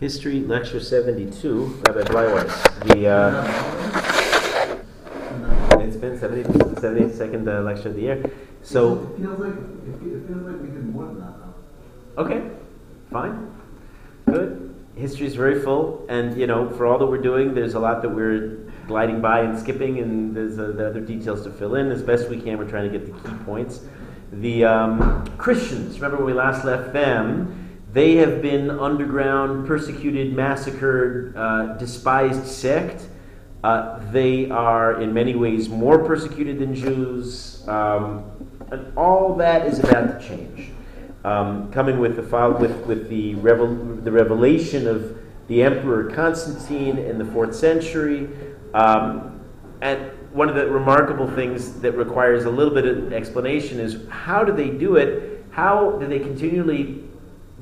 History Lecture 72, Rabbi Bleiweiss. The, uh, it's been 70, 72nd uh, lecture of the year. So, It feels like, it feels like we did more than that though. okay, fine, good. History is very full, and you know, for all that we're doing, there's a lot that we're gliding by and skipping, and there's uh, the other details to fill in as best we can. We're trying to get the key points. The um, Christians, remember when we last left them? They have been underground, persecuted, massacred, uh, despised sect. Uh, they are in many ways more persecuted than Jews, um, and all that is about to change. Um, coming with the with, with the, revel, the revelation of the Emperor Constantine in the fourth century, um, and one of the remarkable things that requires a little bit of explanation is how do they do it? How do they continually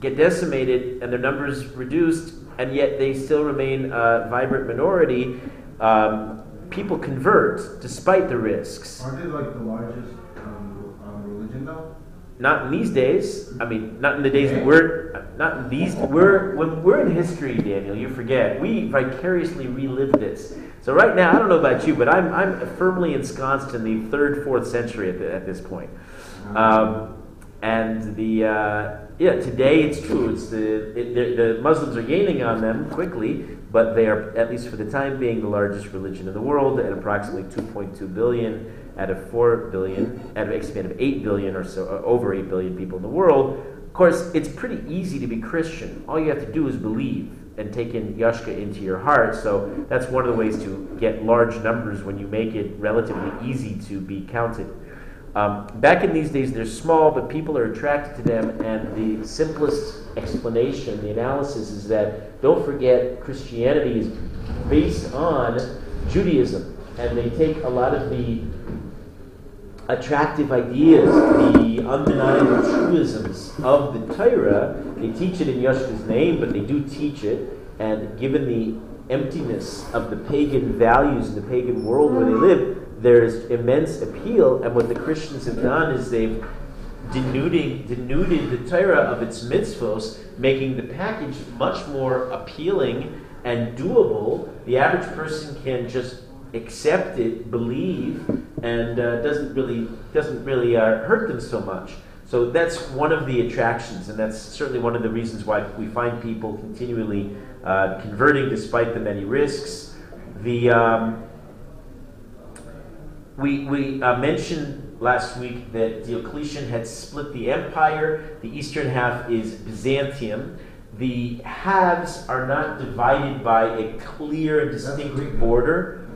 get decimated and their numbers reduced, and yet they still remain a vibrant minority? Um, people convert despite the risks. Aren't they like the largest um, um, religion though? Not in these days. I mean, not in the days that we're not in these. We're when we're in history, Daniel. You forget we vicariously relive this. So right now, I don't know about you, but I'm I'm firmly ensconced in the third, fourth century at, the, at this point. Um, and the uh, yeah, today it's true. It's the, it, the the Muslims are gaining on them quickly, but they are at least for the time being the largest religion in the world at approximately 2.2 billion out of 4 billion, out of expand of 8 billion or so, uh, over 8 billion people in the world. Of course, it's pretty easy to be Christian. All you have to do is believe and take in Yashka into your heart. So that's one of the ways to get large numbers when you make it relatively easy to be counted. Um, back in these days, they're small, but people are attracted to them, and the simplest explanation, the analysis, is that don't forget Christianity is based on Judaism, and they take a lot of the attractive ideas, the undeniable truisms of the Torah. They teach it in Yeshua name, but they do teach it, and given the emptiness of the pagan values in the pagan world where they live, there's immense appeal, and what the Christians have done is they've denuding, denuded the Torah of its mitzvos, making the package much more appealing and doable. The average person can just accept it, believe, and uh, doesn't really doesn't really uh, hurt them so much. So that's one of the attractions, and that's certainly one of the reasons why we find people continually uh, converting despite the many risks. The um, we, we uh, mentioned last week that Diocletian had split the empire. The eastern half is Byzantium. The halves are not divided by a clear and distinct border.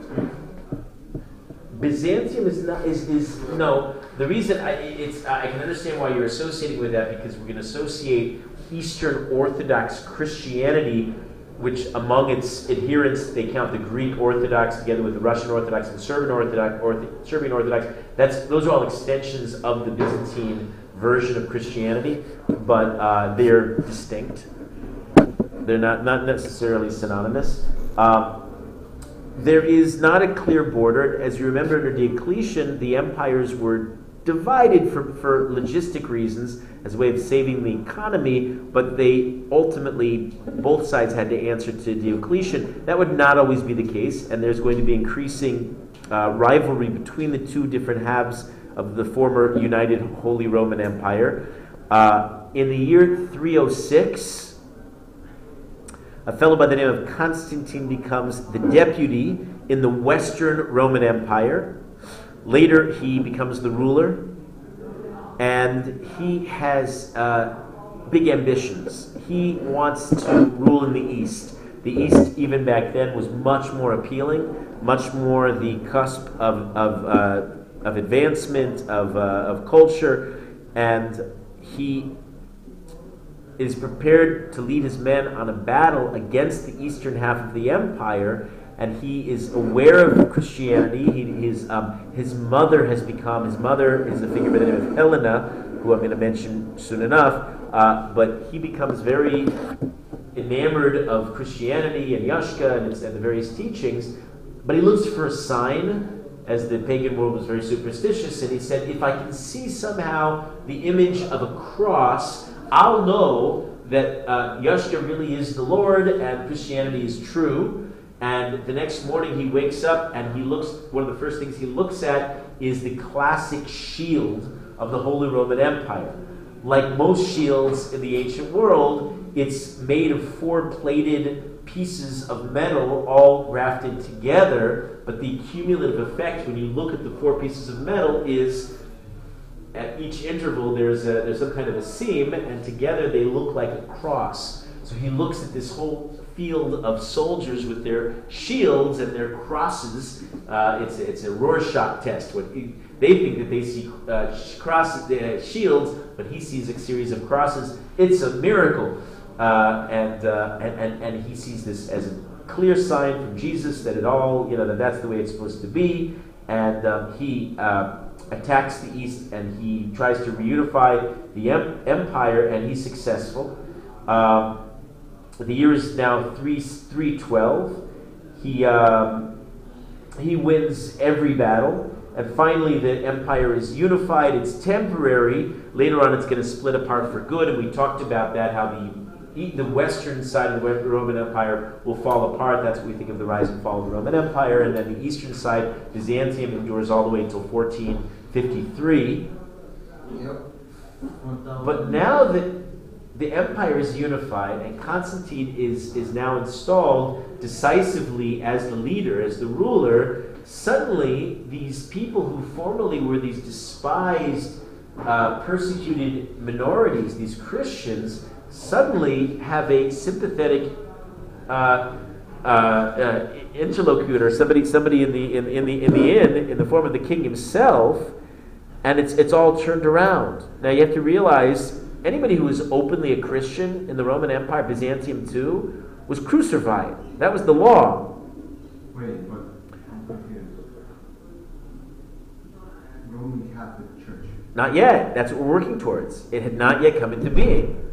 Byzantium is not is, is no. The reason I, it's I can understand why you're associating with that because we're going to associate Eastern Orthodox Christianity which among its adherents they count the Greek Orthodox together with the Russian Orthodox and Serbian Orthodox, Orth- Serbian Orthodox. That's those are all extensions of the Byzantine version of Christianity, but uh, they're distinct. They're not not necessarily synonymous. Um, there is not a clear border. As you remember, under Diocletian, the empires were divided for, for logistic reasons as a way of saving the economy, but they ultimately, both sides had to answer to Diocletian. That would not always be the case, and there's going to be increasing uh, rivalry between the two different halves of the former United Holy Roman Empire. Uh, in the year 306, a fellow by the name of Constantine becomes the deputy in the Western Roman Empire. Later, he becomes the ruler, and he has uh, big ambitions. He wants to rule in the East. The East, even back then, was much more appealing, much more the cusp of, of, uh, of advancement, of, uh, of culture, and he is prepared to lead his men on a battle against the eastern half of the empire, and he is aware of Christianity. He, his, um, his mother has become, his mother is a figure by the name of Helena, who I'm going to mention soon enough, uh, but he becomes very enamored of Christianity and Yashka and, and the various teachings, but he looks for a sign. As the pagan world was very superstitious, and he said, If I can see somehow the image of a cross I'll know that uh, Yashka really is the Lord and Christianity is true. And the next morning he wakes up and he looks, one of the first things he looks at is the classic shield of the Holy Roman Empire. Like most shields in the ancient world, it's made of four plated pieces of metal all grafted together, but the cumulative effect when you look at the four pieces of metal is at each interval there's, a, there's some kind of a seam, and together they look like a cross. So he looks at this whole field of soldiers with their shields and their crosses. Uh, it's, it's a Rorschach test. What he, they think that they see uh, crosses, uh, shields, but he sees a series of crosses. It's a miracle. Uh, and, uh, and, and, and he sees this as a clear sign from Jesus that it all, you know, that that's the way it's supposed to be. And um, he uh, attacks the east and he tries to reunify the em- empire, and he's successful. Um, the year is now 3, 312. He, um, he wins every battle. And finally, the empire is unified. It's temporary. Later on, it's going to split apart for good. And we talked about that, how the, the western side of the Roman Empire will fall apart. That's what we think of the rise and fall of the Roman Empire. And then the eastern side, Byzantium, endures all the way until 1453. Yep. But now that the empire is unified and Constantine is, is now installed decisively as the leader, as the ruler, suddenly these people who formerly were these despised, uh, persecuted minorities, these Christians, suddenly have a sympathetic uh, uh, uh, interlocutor, somebody, somebody in the in, in the in the inn, in the form of the king himself, and it's it's all turned around. Now you have to realize anybody who was openly a Christian in the Roman Empire, Byzantium too, was crucified. That was the law. Wait, but Roman Catholic Church. Not yet. That's what we're working towards. It had not yet come into being.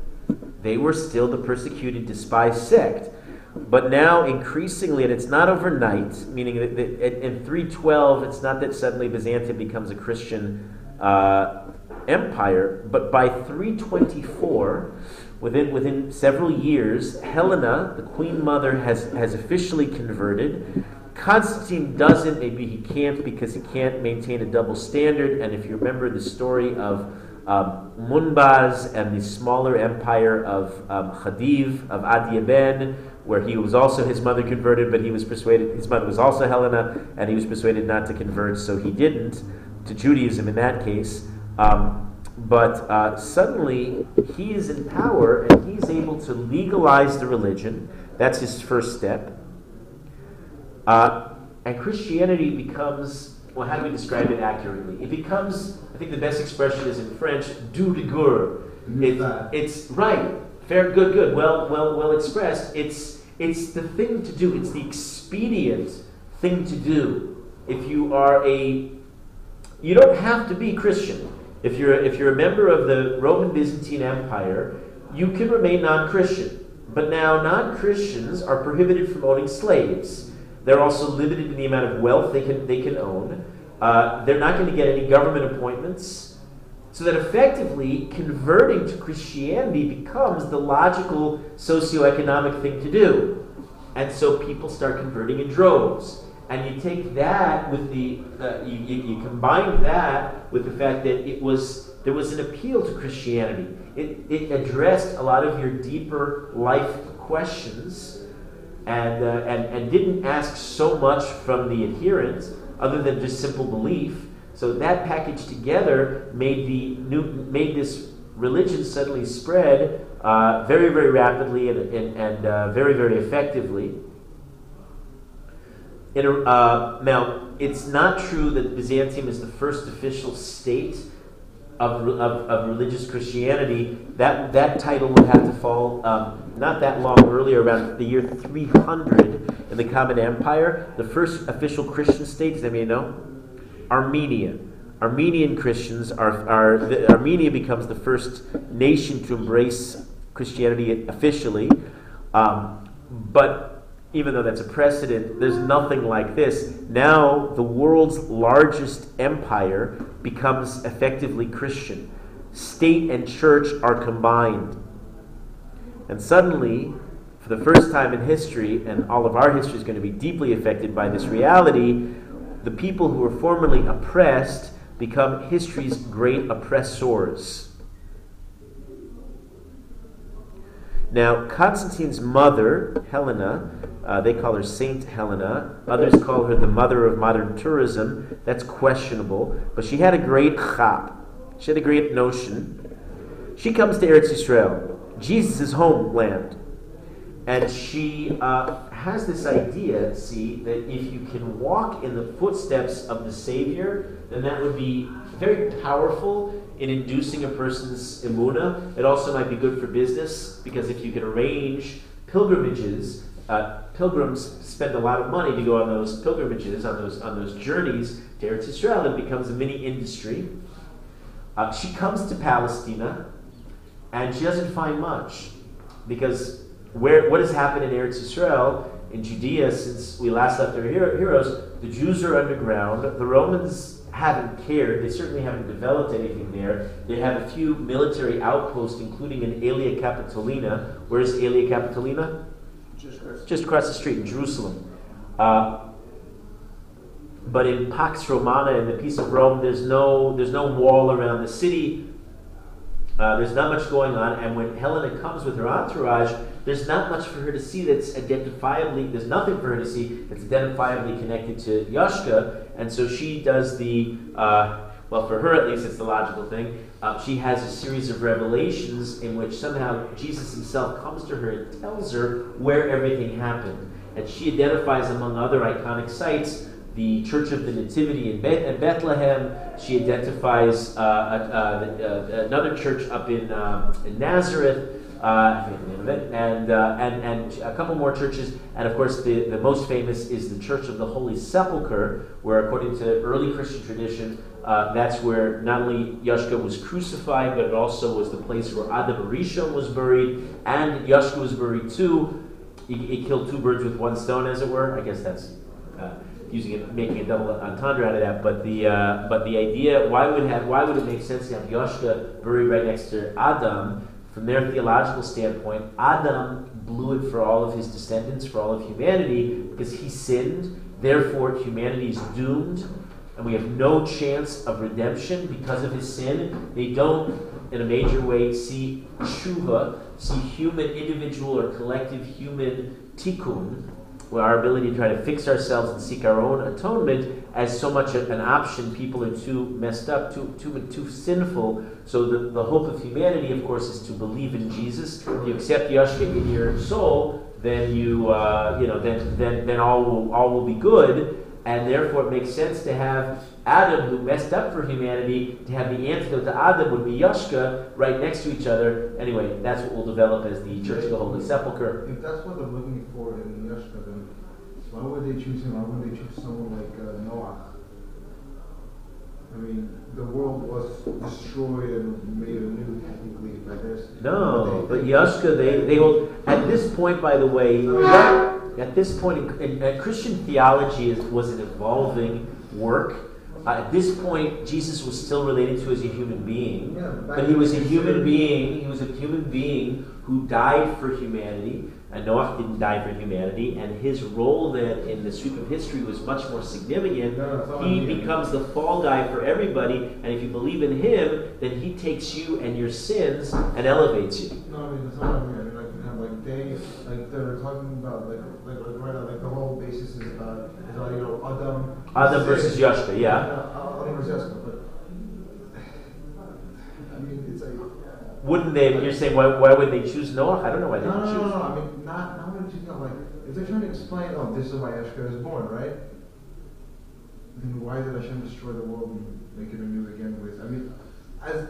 They were still the persecuted, despised sect. But now, increasingly, and it's not overnight, meaning that, in 312, it's not that suddenly Byzantium becomes a Christian uh, empire, but by 324, within, within several years, Helena, the queen mother, has, has officially converted. Constantine doesn't, maybe he can't because he can't maintain a double standard. And if you remember the story of um, Munbaz and the smaller empire of um, Khadiv, of Adiaben, where he was also, his mother converted, but he was persuaded, his mother was also Helena, and he was persuaded not to convert, so he didn't to Judaism in that case. Um, but uh, suddenly he is in power and he's able to legalize the religion. That's his first step. Uh, and Christianity becomes, well, how do we describe it accurately? It becomes, I think the best expression is in French, du rigueur. It, it's right, fair, good, good, well, well, well expressed. It's it's the thing to do. It's the expedient thing to do. If you are a, you don't have to be Christian. If you're if you're a member of the Roman Byzantine Empire, you can remain non-Christian. But now non-Christians are prohibited from owning slaves. They're also limited in the amount of wealth they can, they can own. Uh, they're not going to get any government appointments. So that effectively, converting to Christianity becomes the logical socioeconomic thing to do. And so people start converting in droves. And you take that with the, uh, you, you, you, combine that with the fact that it was, there was an appeal to Christianity. It, it addressed a lot of your deeper life questions and, uh, and, and didn't ask so much from the adherents other than just simple belief. So that package together made, the new, made this religion suddenly spread uh, very, very rapidly and, and, and uh, very, very effectively. Uh, now, it's not true that Byzantium is the first official state of, of, of, religious Christianity, that, that title would have to fall um, not that long earlier, around the year 300 in the Common Empire. The first official Christian state, does anybody know? Armenia. Armenian Christians are, are the, Armenia becomes the first nation to embrace Christianity officially. Um, but even though that's a precedent, there's nothing like this. Now, the world's largest empire becomes effectively Christian. State and church are combined. And suddenly, for the first time in history, and all of our history is going to be deeply affected by this reality, the people who were formerly oppressed become history's great oppressors. Now, Constantine's mother, Helena, uh, they call her Saint Helena. Others call her the mother of modern tourism. That's questionable. But she had a great chap. She had a great notion. She comes to Eretz Yisrael, Jesus' homeland. And she uh, has this idea, see, that if you can walk in the footsteps of the Savior, then that would be very powerful in inducing a person's emuna. It also might be good for business because if you can arrange pilgrimages, uh, pilgrims spend a lot of money to go on those pilgrimages, on those on those journeys to Eretz Yisrael. It becomes a mini industry. Uh, she comes to Palestina, and she doesn't find much because where what has happened in Eretz Yisrael in Judea since we last left our heroes, the Jews are underground. The Romans haven't cared. They certainly haven't developed anything there. They have a few military outposts, including in Aelia Capitolina. Where's Aelia Capitolina? Just across. Just across the street in Jerusalem. Uh, but in Pax Romana, in the Peace of Rome, there's no there's no wall around the city. Uh, there's not much going on, and when Helena comes with her entourage, there's not much for her to see that's identifiably, there's nothing for her to see that's identifiably connected to Yashka, and so she does the, uh, well, for her at least, it's the logical thing. Uh, she has a series of revelations in which somehow Jesus himself comes to her and tells her where everything happened. And she identifies, among other iconic sites, the Church of the Nativity in, Beth- Bethlehem. She identifies uh, another church up in, um, in Nazareth. Uh, and, uh, and, and a couple more churches. And of course, the, the most famous is the Church of the Holy Sepulchre, where, according to early Christian tradition, uh, that's where not only Yashka was crucified, but it also was the place where Adam Rishon was buried, and Yashka was buried too. He, he, killed two birds with one stone, as it were. I guess that's uh, using it, making a double entendre out of that. But the uh, but the idea, why would have why would it make sense to have Yashka buried right next to Adam? From their theological standpoint, Adam blew it for all of his descendants, for all of humanity, because he sinned. Therefore, humanity is doomed, and we have no chance of redemption because of his sin. They don't, in a major way, see tshuva, see human, individual, or collective human tikkun, our ability to try to fix ourselves and seek our own atonement as so much an option. People are too messed up, too too too sinful. So the, the hope of humanity, of course, is to believe in Jesus. You accept Yashka in your soul, then you uh, you know then then then all will all will be good. And therefore, it makes sense to have Adam, who messed up for humanity, to have the antidote to Adam would be Yashka right next to each other. Anyway, that's what will develop as the Church of the Holy Sepulchre. If that's what they're looking for in why would they choose him? Why would they choose someone like uh, Noah? I mean, the world was destroyed and made anew technically by this. No, but Yashka, they, they hold, at this point, by the way, at this point, in, in, Christian theology is, was an evolving work. Uh, at this point, Jesus was still related to as a human being, Yeah, but he was a human being. He was a human being who died for humanity. And Noah didn't die for humanity, and his role then in the sweep of history was much more significant. No, he you. becomes the fall guy for everybody, and if you believe in him, then he takes you and your sins and elevates you. No, I mean, that's I mean. I mean, like, you have like they, like they're talking about, like, like, like right now, like the whole basis is about, is about, you know, Adam. Adam versus Yashka, yeah. Adam versus Yashka, but I mean, it's like. Wouldn't they? You're saying why, why would they choose Noah? I don't know why they No, no, choose. no, no. I mean, not not when you know, like if they're trying to explain, oh, this is why Yashka is born, right? Then why did Hashem destroy the world and make it anew again with? I mean, as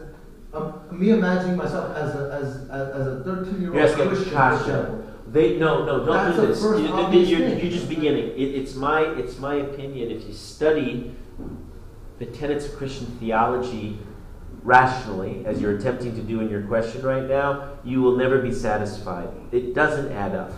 um, me imagining myself as a as as, a thirteen year You're old asking Christian. They no no don't That's do this. You, obvious you're, you're just beginning. It, it's my it's my opinion. If you study the tenets of Christian theology rationally, as you're attempting to do in your question right now, you will never be satisfied. It doesn't add up.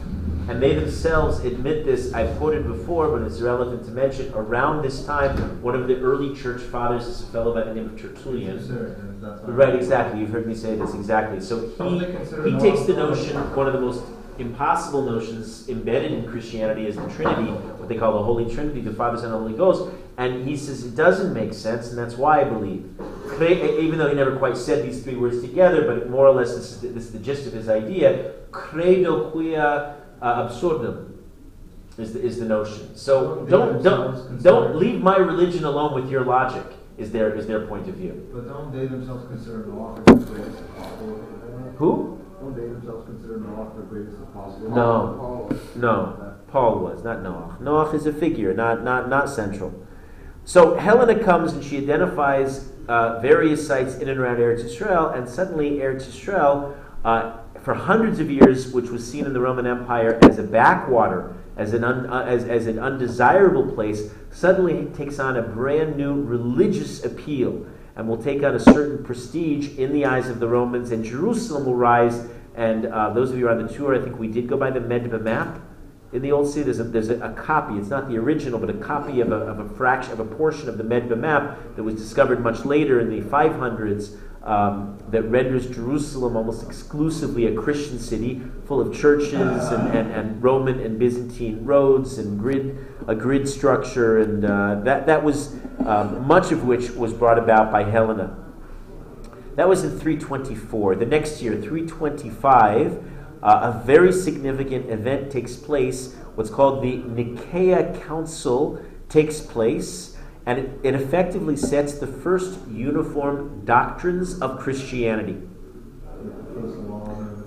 And they themselves admit this. I've quoted before, but it's relevant to mention. Around this time, one of the early church fathers is a fellow by the name of Tertullian. Yes, sir. That's not Right, exactly. You've heard me say this exactly. So he he takes the notion, one of the most impossible notions embedded in Christianity is the Trinity, what they call the Holy Trinity, the Father, Son, and the Holy Ghost. And he says it doesn't make sense, and that's why I believe. Even though he never quite said these three words together, but more or less this is the, this is the gist of his idea. Credo quia uh, absurdum is the, is the notion. So Don't don't don't themselves don't consider- leave my religion alone with your logic. Is their is their point of view? But don't they themselves consider Noah the greatest apostle? Who? Don't they themselves consider Noah the greatest apostle? No. Paul. No, Paul was, not Noah. Noah is a figure, not, not, not central. So Helena comes and she identifies uh, various sites in and around Eretz Yisrael, and suddenly Eretz Yisrael, uh, for hundreds of years, which was seen in the Roman Empire as a backwater, as an, un, uh, as, as an undesirable place, suddenly takes on a brand new religious appeal and will take on a certain prestige in the eyes of the Romans, and Jerusalem will rise. And uh, those of you who are on the tour, I think we did go by the Medba map in the Old City. There's a, there's a, a copy. It's not the original, but a copy of a, of a fraction of a portion of the Medba map that was discovered much later in the 500s. Um, that renders Jerusalem almost exclusively a Christian city, full of churches and, and, and Roman and Byzantine roads and grid a grid structure, and uh, that that was um, much of which was brought about by Helena. That was in 324. The next year, 325, uh, a very significant event takes place. What's called the Nicaea Council takes place, and it, it effectively sets the first uniform doctrines of Christianity.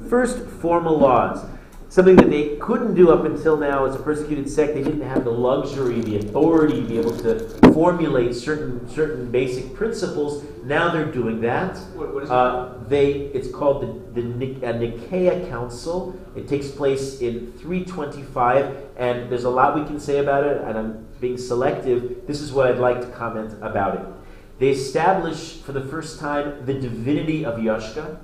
First formal laws. Something that they couldn't do up until now as a persecuted sect. They didn't have the luxury, the authority to be able to formulate certain certain basic principles. Now they're doing that. What, what is Uh, they, it's called the, the uh, Nicaea Council. It takes place in 325, and there's a lot we can say about it, and I'm being selective. This is what I'd like to comment about it. They establish for the first time the divinity of Yashka.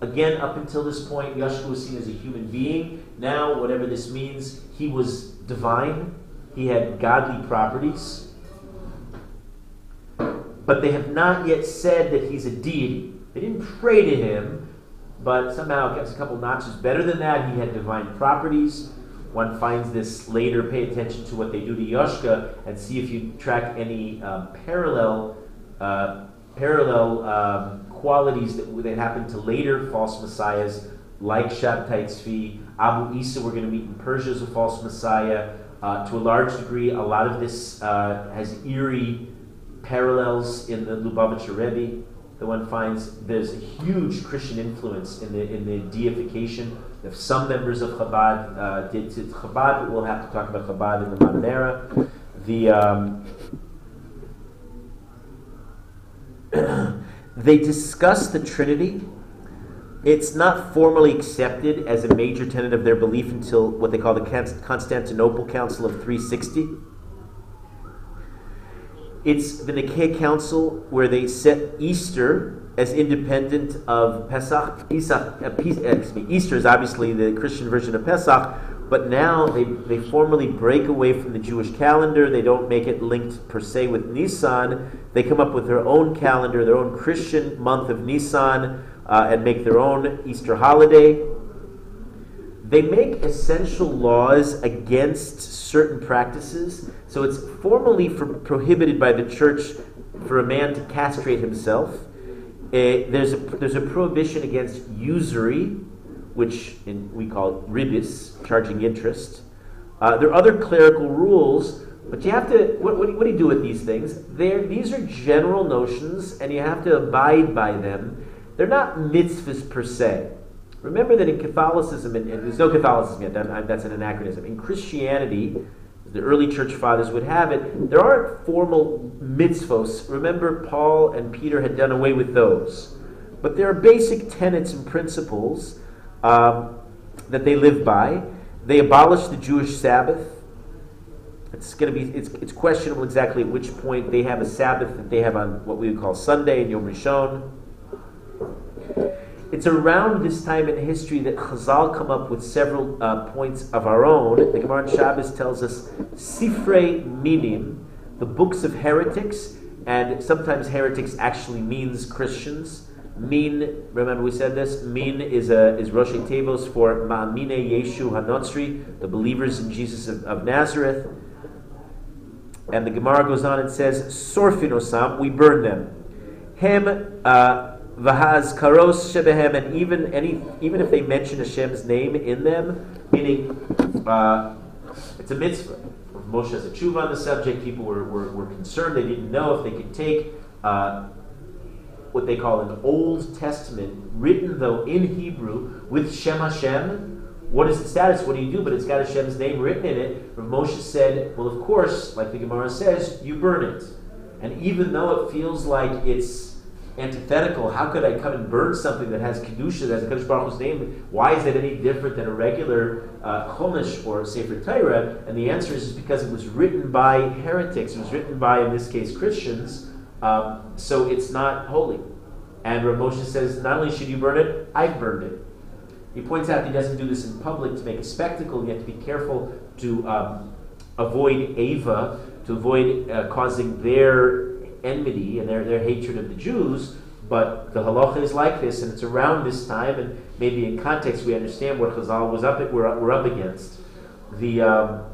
Again, up until this point, Yashka was seen as a human being. Now, whatever this means, he was divine. He had godly properties. But they have not yet said that he's a deity. They didn't pray to him, but somehow it gets a couple notches better than that. He had divine properties. One finds this later. Pay attention to what they do to Yoshka and see if you track any um, parallel uh, parallel um, qualities that, that happen to later false messiahs, like Shabtai Tzvi. Abu Isa, we're going to meet in Persia as a false messiah. Uh, to a large degree, a lot of this uh, has eerie parallels in the Lubavitcher Rebbe. The one finds there's a huge Christian influence in the in the deification that some members of Chabad uh, did to Chabad, but we'll have to talk about Chabad in the modern era. The um, they discuss the Trinity. It's not formally accepted as a major tenet of their belief until what they call the Constantinople Council of 360. It's the Nicaea Council where they set Easter as independent of Pesach. Pesach uh, uh, me, Easter is obviously the Christian version of Pesach, but now they, they formally break away from the Jewish calendar. They don't make it linked per se with Nisan. They come up with their own calendar, their own Christian month of Nisan, uh, and make their own Easter holiday. They make essential laws against certain practices. So it's formally for, prohibited by the church for a man to castrate himself. Uh, there's, a, there's a prohibition against usury, which in, we call ribis, charging interest. Uh, there are other clerical rules, but you have to. What, what, do you- what do you do with these things? They're, these are general notions, and you have to abide by them. They're not mitzvahs per se. Remember that in Catholicism, and, and there's no Catholicism yet, that- that's an anachronism. In Christianity, the early church fathers would have it, there aren't formal mitzvos. Remember, Paul and Peter had done away with those. But there are basic tenets and principles um, that they live by. They abolished the Jewish Sabbath. It's going to be it's, it's questionable exactly at which point they have a Sabbath that they have on what we would call Sunday and Yom Rishon. It's around this time in history that Chazal come up with several uh, points of our own. The Gemara in Shabbos tells us Sifrei Minim, the books of heretics, and sometimes heretics actually means Christians. Min, remember we said this. Min is a is Rosh Tevos for Ma'amine Yeshu Hanotzri, the believers in Jesus of, of Nazareth. And the Gemara goes on and says, Sorfinosam, we burn them. Hem uh, vahaz karos shebehem, and even any even if they mention Hashem's name in them, meaning uh, it's a mitzvah. Moshe has a tshuva on the subject. People were, were, were concerned; they didn't know if they could take uh, what they call an Old Testament, written though in Hebrew with Shem Hashem what is the status? What do you do? But it's got Hashem's name written in it. Rav Moshe said, well, of course, like the Gemara says, you burn it. And even though it feels like it's antithetical, how could I come and burn something that has Kedusha, that has a Kadosh Baruch Hu's name? Why is that any different than a regular uh, Chumash or Sefer Torah? And the answer is, because it was written by heretics. It was written by, in this case, Christians. Um, so it's not holy. And Rav Moshe says, not only should you burn it, I've burned it. He points out he doesn't do this in public to make a spectacle. You have to be careful to um, avoid Ava, to avoid uh, causing their enmity and their, their hatred of the Jews. But the halacha is like this, and it's around this time, and maybe in context we understand what Chazal was up, we're, we're up against. The um,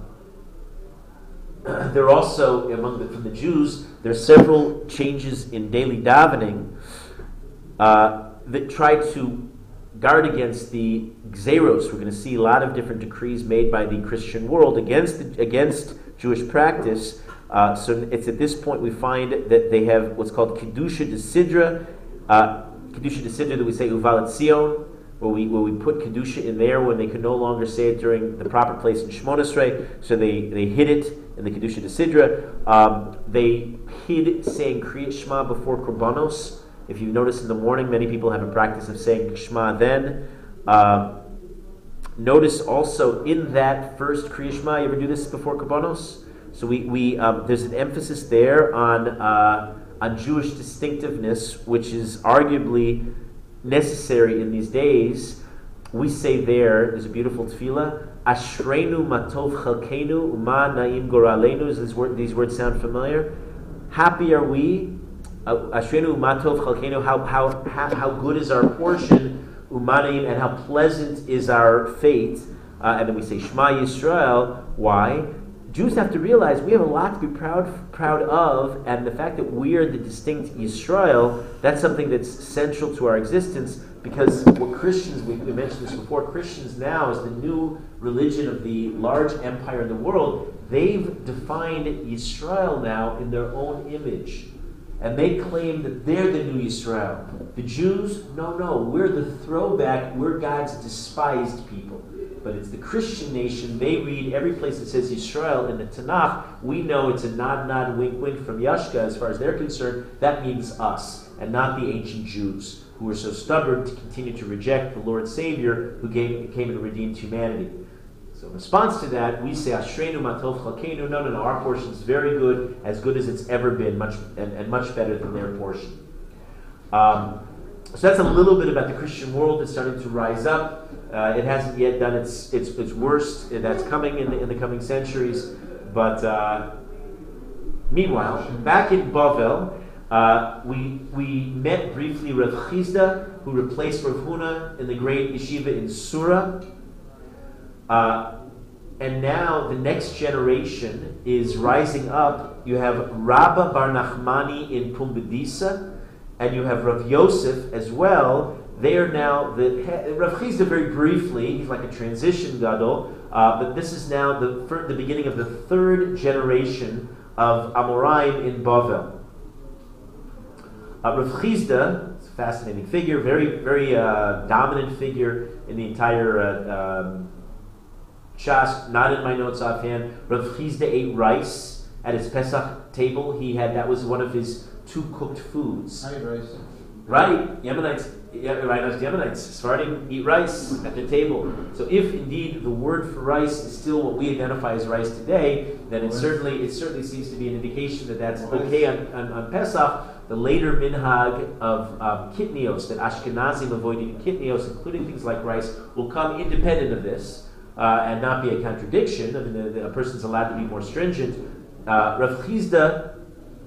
there are also among the, from the Jews there are several changes in daily davening uh, that try to guard against the xeros. We're going to see a lot of different decrees made by the Christian world against the, against Jewish practice. Uh, so it's at this point we find that they have what's called kedusha de sidra, uh, kedusha de sidra that we say uvalat sion, where we where we put kedusha in there when they could no longer say it during the proper place in Shmonesrei. So they they hid it in the kedusha de sidra. Um, they hid saying kriyat shema before korbanos. If you notice in the morning, many people have a practice of saying Shema then. Uh, notice also in that first Kriya Shema, you ever do this before korbanos? So we, we um, there's an emphasis there on, uh, on Jewish distinctiveness, which is arguably necessary in these days. We say there, there's a beautiful tefillah, Ashrenu matov chalkenu uma naim goralenu. This word, these words sound familiar? Happy are we Ashrenu matov chalkenu, how, how, how good is our portion, umanim, and how pleasant is our fate. Uh, and then we say Shema Yisrael. Why? Jews have to realize we have a lot to be proud proud of, and the fact that we are the distinct Israel, that's something that's central to our existence. Because what Christians, we, we mentioned this before, Christians now is the new religion of the large empire in the world. They've defined Israel now in their own image and they claim that they're the new Israel. The Jews, no, no, we're the throwback, we're God's despised people. But it's the Christian nation, they read every place that says Israel in the Tanakh, we know it's a nod, nod, wink, wink from Yashka as far as they're concerned. That means us, and not the ancient Jews who were so stubborn to continue to reject the Lord Savior who came, came and redeemed humanity. So in response to that, we say Ashrenu Matov Chalkenu. No, no, no. Our portion is very good, as good as it's ever been, much and, and much better than their portion. Um, so that's a little bit about the Christian world that's starting to rise up. Uh, it hasn't yet done its its, its worst. That's coming in the, in the coming centuries. But uh, meanwhile, back in Bavel, uh, we, we met briefly Rav Chisda, who replaced Rav Huna in the great yeshiva in Sura. Uh, and now the next generation is rising up. You have Rabba Bar Nachmani in Pumbedisa, and you have Rav Yosef as well. They are now the Rav Chisda very briefly. He's like a transition gadol, uh, but this is now the the beginning of the third generation of Amoraim in Bavel. Uh, Rav Chisda, a fascinating figure, very very uh, dominant figure in the entire uh, um, Shas, not in my notes offhand. Rav Chizda ate rice at his Pesach table. He had that was one of his two cooked foods. I eat rice. Right, Yemenites, yeah, right, Yemenites, Sephardim eat rice at the table. So if indeed the word for rice is still what we identify as rice today, then it certainly it certainly seems to be an indication that that's okay on, on, on Pesach. The later minhag of um, kitnios, that Ashkenazim avoid eating kitnios, including things like rice, will come independent of this uh, and not be a contradiction. I mean, the, the, a person's allowed to be more stringent. Uh, Rav Chisda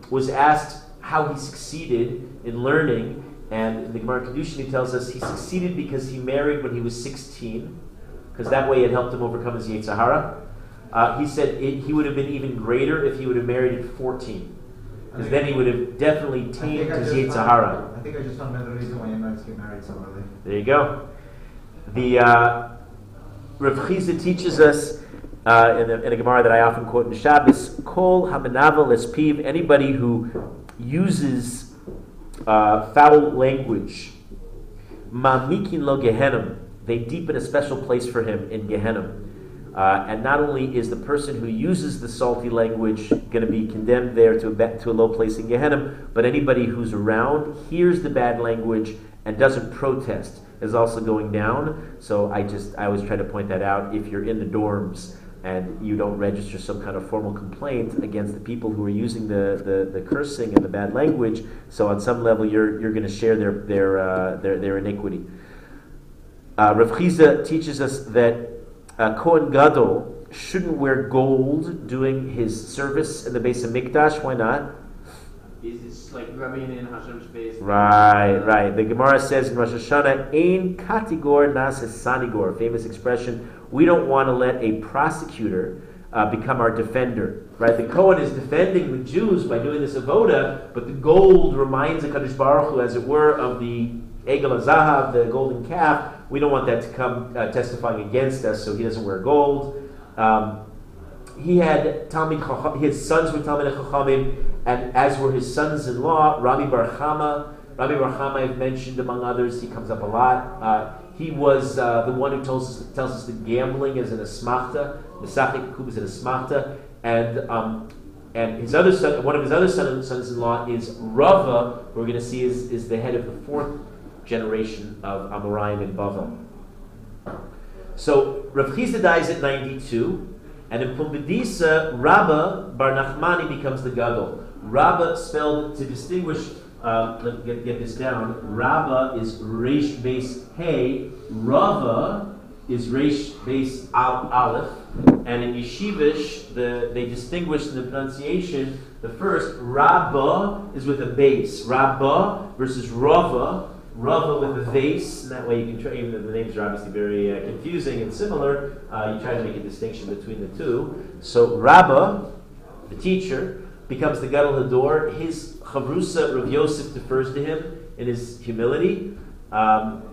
was asked how he succeeded in learning, And the Gemara Kedushin he tells us he succeeded because he married when he was 16, because that way it helped him overcome his Yetzirah. Uh, he said it, he would have been even greater if he would have married at 14, because then he would have definitely tamed his Yetzirah. I think I just found another reason why Yemenites get married so early. There you go. The uh, Rav Chisda teaches us uh, in, a, in, a, Gemara that I often quote in Shabbos, Kol Hamanava Lespiv, anybody who uses uh, foul language, Mamikin Lo Gehenim, they deepen a special place for him in Gehenim. Uh, and not only is the person who uses the salty language going to be condemned there to a, to a low place in Gehenna, but anybody who's around hears the bad language and doesn't protest is also going down. So I just I always try to point that out. If you're in the dorms and you don't register some kind of formal complaint against the people who are using the, the, the cursing and the bad language, so on some level you're you're going to share their their uh, their, their iniquity. Uh, Rav Chisda teaches us that uh, Kohen Gadol shouldn't wear gold doing his service in the base of Mikdash. Why not? It's like rubbing in Hashem's face. Right, right. The Gemara says in Rosh Hashanah, "Ein katigor nas sanigor." Famous expression. We don't want to let a prosecutor uh, become our defender. Right? The Kohen is defending the Jews by doing this avoda, but the gold reminds the Kadosh Baruch Hu, as it were, of the Egel Zahav, the golden calf, we don't want that to come uh, testifying against us, so he doesn't wear gold. Um, he had Talmid, his sons were Talmid Chachamim, and as were his sons-in-law, Rami Bar Chama. Rami Bar Chama, I've mentioned among others, he comes up a lot. Uh, he was uh, the one who tells us, tells us that gambling is an asmachta, Mesachik Kub is an asmachta, and um, and his other son, one of his other son, sons-in-law is Rava, who we're going to see is, is the head of the fourth generation of Amoraim in Bavel. So Rav Chisda dies at 92, and in Pumbedisa, Rabba Bar Nachmani becomes the Gadol. Rabba spelled to distinguish. Uh, let me get, get this down. Rabba is Resh base Hey. Rava is Resh base al, Aleph. And in Yeshivish, the, they distinguish in the pronunciation. The first Rabba is with a base. Rabba versus Rava Rava with a vase, and that way you can try, even though the names are obviously very uh, confusing and similar, uh, you try to make a distinction between the two. So Rabba, the teacher, becomes the Gadol Hador. His Chavrusa, Rav Yosef, defers to him in his humility. Um,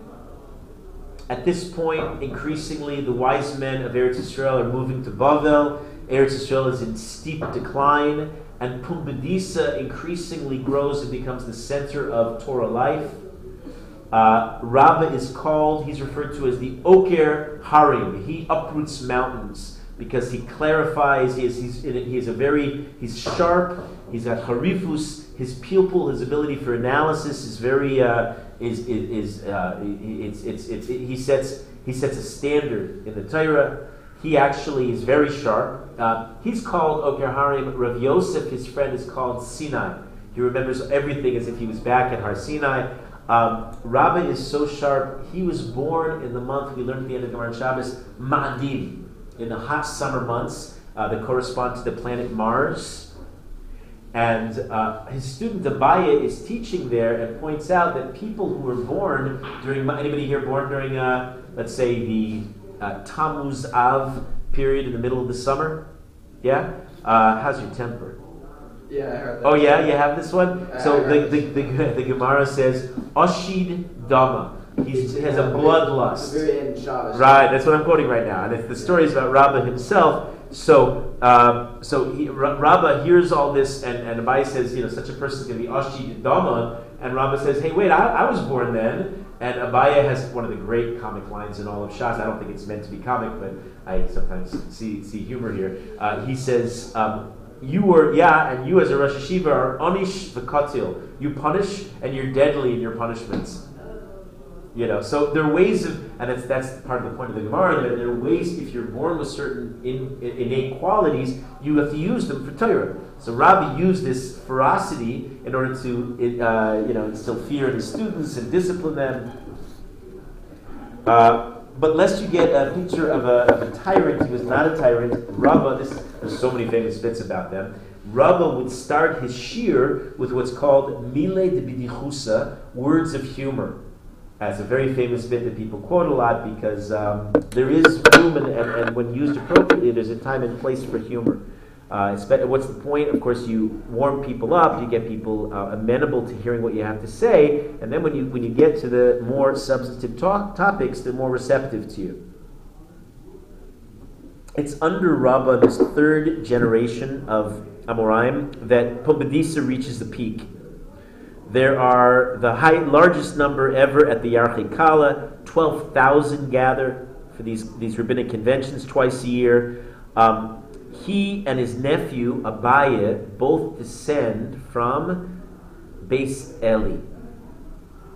at this point, increasingly, the wise men of Eretz Yisrael are moving to Bavel. Eretz Yisrael is in steep decline, and Pumbedisa increasingly grows and becomes the center of Torah life. Uh, Rabba is called, he's referred to as the Oker Harim. He uproots mountains because he clarifies, he is, he's, he is a very, he's sharp, he's got harifus, his pupil, his ability for analysis is very, uh, is, is, is uh, it's, it's, it's, it, he, sets, he sets a standard in the Torah. He actually is very sharp. Uh, he's called Oker Harim. Rav Yosef, his friend, is called Sinai. He remembers everything as if he was back at Har Sinai. Um, Rabba is so sharp. He was born in the month we learned at the end of Gemara Shabbos, Ma'adim, in the hot summer months uh, that correspond to the planet Mars. And uh, his student Abaye is teaching there and points out that people who were born during anybody here born during, uh, let's say, the uh, Tammuz Av period in the middle of the summer, yeah, uh, how's your temper? Yeah, I heard that. Oh yeah, you have this one. so the, the, the, the Gemara says Ashid Dama. He's, he has a bloodlust. Right, that's what I'm quoting right now. And if the story is about Rabbah himself. So, um, so he, Rabbah hears all this, and, and Abaye says, you know, such a person is going to be Ashid Dama. And Rabbah says, hey, wait, I, I was born then. And Abaye has one of the great comic lines in all of Shas. I don't think it's meant to be comic, but I sometimes see, see humor here. Uh, he says, um, you were, yeah, and you as a Rosh Hashiva are onish v'katil. You punish, and you're deadly in your punishments. You know, so there are ways of, and that's, that's part of the point of the Gemara, that there are ways, if you're born with certain in, in, innate qualities, you have to use them for Torah. So Rabba used this ferocity in order to, uh, you know, instill fear in his students and discipline them. Uh, but lest you get a picture of a, of a tyrant, he was not a tyrant. Rava, this, there's so many famous bits about them. Rava would start his shir with what's called mile de bidichusa, words of humor. As a very famous bit that people quote a lot because um, there is room, and, and, and when used appropriately, there's a time and place for humor. Uh, what's the point? Of course, you warm people up, you get people uh, amenable to hearing what you have to say, and then when you when you get to the more substantive talk, topics, they're more receptive to you. It's under Rabbah, this third generation of Amoraim, that Pumbedisa reaches the peak. There are the high, largest number ever at the Yarchei Kala, 12,000 gather for these, these rabbinic conventions twice a year. Um, he and his nephew, Abaye, both descend from Beis Eli.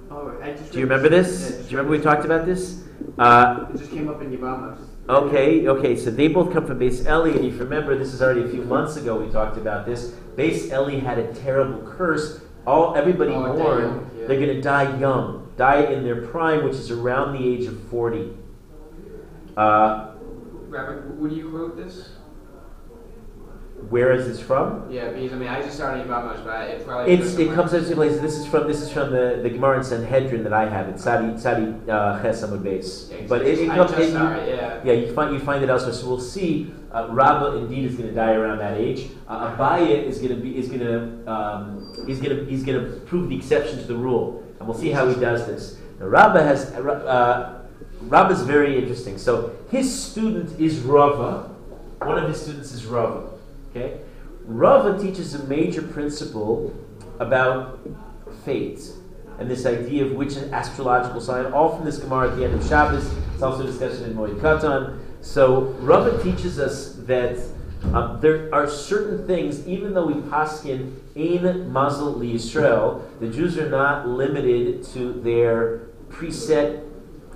Oh, Do you remember this? Do you remember we talked about this? Uh, it just came up in Yevamos. Okay, okay, so they both come from Beis Eli, and if you remember, this is already a few months ago we talked about this. Beis Eli had a terrible curse. All everybody Oh, born, yeah. they're going to die young, die in their prime, which is around the age of forty. Uh, Rabbi, would you quote this? where is this from? Yeah, because I mean, I just started Yevamos, but it probably. It's, it comes out of two places. This is from this is from the, the Gemara in Sanhedrin that I have. It's Sadi Sadi uh, Ches Amud Beis. Yeah, But it, it comes. it- it, yeah. Yeah, you find you find it elsewhere. So we'll see. Uh, Rabba indeed is going to die around that age. Uh, Abaye is going to be is going to um, he's going to he's going to prove the exception to the rule, and we'll see how he does this. Now, Rabba has uh, Rabba is very interesting. So his student is Rava. One of his students is Rava. Okay, Rava teaches a major principle about fate and this idea of which astrological sign, all from this Gemara at the end of Shabbos. It's also discussed in Moed Katan. So Rava teaches us that um, there are certain things, even though we paskin in Mazel Yisrael, the Jews are not limited to their preset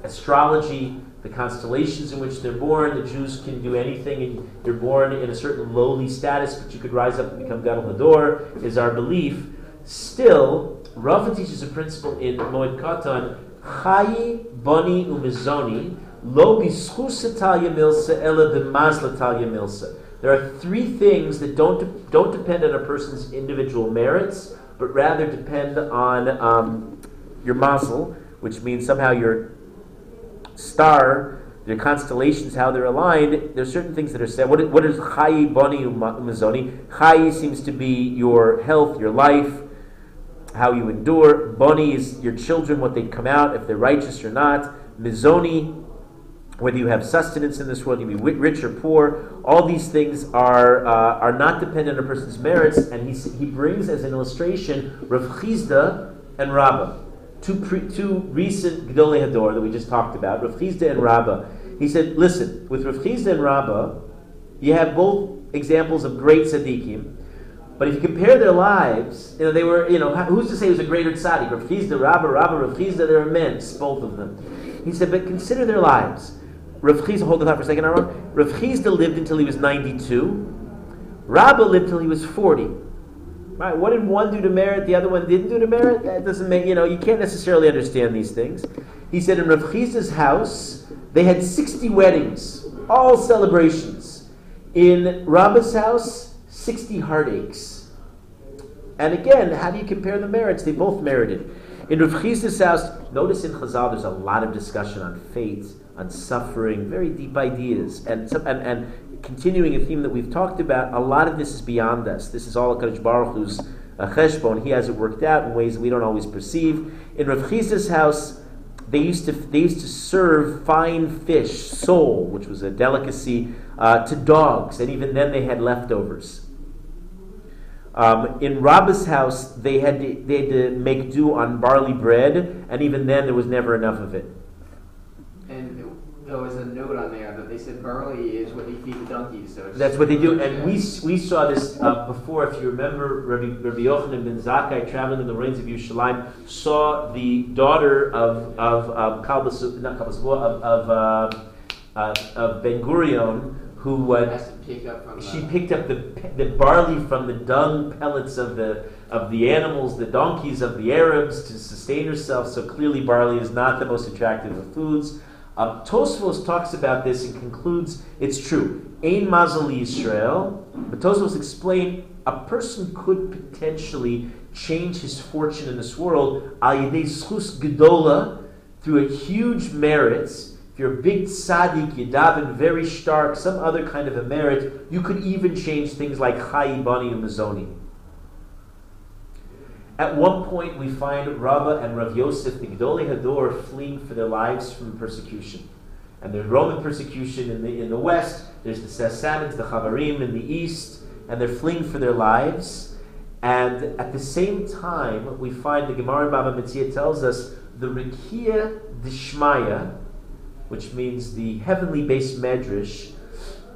astrology, the constellations in which they're born. The Jews can do anything, and you're born in a certain lowly status, but you could rise up and become Gadol Hador, is our belief. Still, Rava teaches a principle in Moed Katan, Chayi Boni Umizoni, Lo Milsa. There are three things that don't, don't depend on a person's individual merits, but rather depend on um, your mazel, which means somehow your star, your constellations, how they're aligned. There's certain things that are said. What is, Chayi Boni Umizoni? Chayi seems to be your health, your life, how you endure. Boni is your children, what they come out, if they're righteous or not. Mizoni, whether you have sustenance in this world, you be rich or poor. All these things are uh, are not dependent on a person's merits. And he, he brings as an illustration Rav Chisda and Rabba, two, pre, two recent Gedolei Hador that we just talked about, Rav Chisda and Rabba. He said, listen, with Rav Chisda and Rabba, you have both examples of great tzaddikim, but if you compare their lives, you know, they were, you know, who's to say who's a greater tzaddik? Rav Chisda, Rabba, Rabba, Rav Chisda, they're immense, both of them. He said, but consider their lives. Rav Chisda, hold the thought for a second, Aaron. Rav Chisda lived until he was 92. Rabba lived till he was 40. Right? What did one do to merit? The other one didn't do to merit? That doesn't make, you know, you can't necessarily understand these things. He said in Rav Chisda's house, they had 60 weddings, all celebrations. In Rabba's house, 60 heartaches. And again, how do you compare the merits? They both merited. In Rav Chisda's house, notice in Chazal there's a lot of discussion on fate, on suffering, very deep ideas. And, and, and continuing a theme that we've talked about, a lot of this is beyond us. This is all Kadosh Baruch Hu's uh. He has it worked out in ways we don't always perceive. In Rav Chisda's house, they used to they used to serve fine fish, sole, which was a delicacy, uh, to dogs, and even then they had leftovers. Um, in Rabba's house, they had to, they had to make do on barley bread, and even then there was never enough of it. There was a note on there that they said barley is what they feed the donkeys. So it's That's what they do, and we, we saw this uh, before. If you remember, Rabbi, Rabbi Yochanan ben Zakkai, traveling in the rains of Yerushalayim, saw the daughter of of um, Kalbas, not Kalbas, of of, uh, uh, of Ben Gurion, who uh, pick she picked up the, the barley from the dung pellets of the of the animals, the donkeys of the Arabs, to sustain herself. So clearly, barley is not the most attractive of foods. Uh, Tosfos talks about this and concludes it's true. Ein Mazel Yisrael, but Tosfos explain a person could potentially change his fortune in this world al yedei schus gedola through a huge merits. If you're a big tzaddik, yedavin, very stark, some other kind of a merit, you could even change things like chayi, bani, and mazoni. At one point, we find Rabba and Rav Yosef, the Gedolei Hador, fleeing for their lives from persecution. And the Roman persecution in the, in the west, there's the Sassanids, the Chavarim in the east, and they're fleeing for their lives. And at the same time, we find the Gemara in Baba Metzia tells us the Rikia Dishmaya, which means the heavenly based medrash,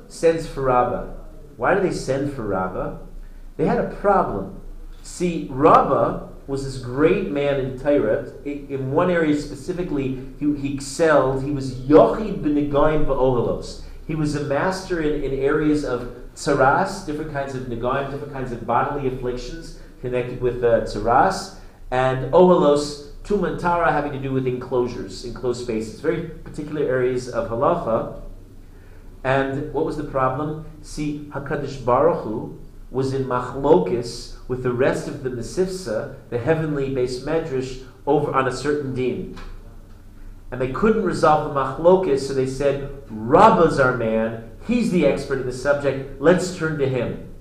sends for Rabba. Why do they send for Rabba? They had a problem. See, Rabba was this great man in Torah. In one area specifically, he, he excelled. He was Yochid b'negaim v'ohelos. He was a master in, in areas of tsaras, different kinds of negaim, different kinds of bodily afflictions connected with uh, tsaras, and ohelos, tumantara, having to do with enclosures, enclosed spaces, very particular areas of halacha. And what was the problem? See, Hakadosh Baruch Hu was in machlokis with the rest of the Mesivsa, the heavenly based medrash, over on a certain din. And they couldn't resolve the machlokis, so they said, Rabba's our man, he's the expert in the subject, let's turn to him.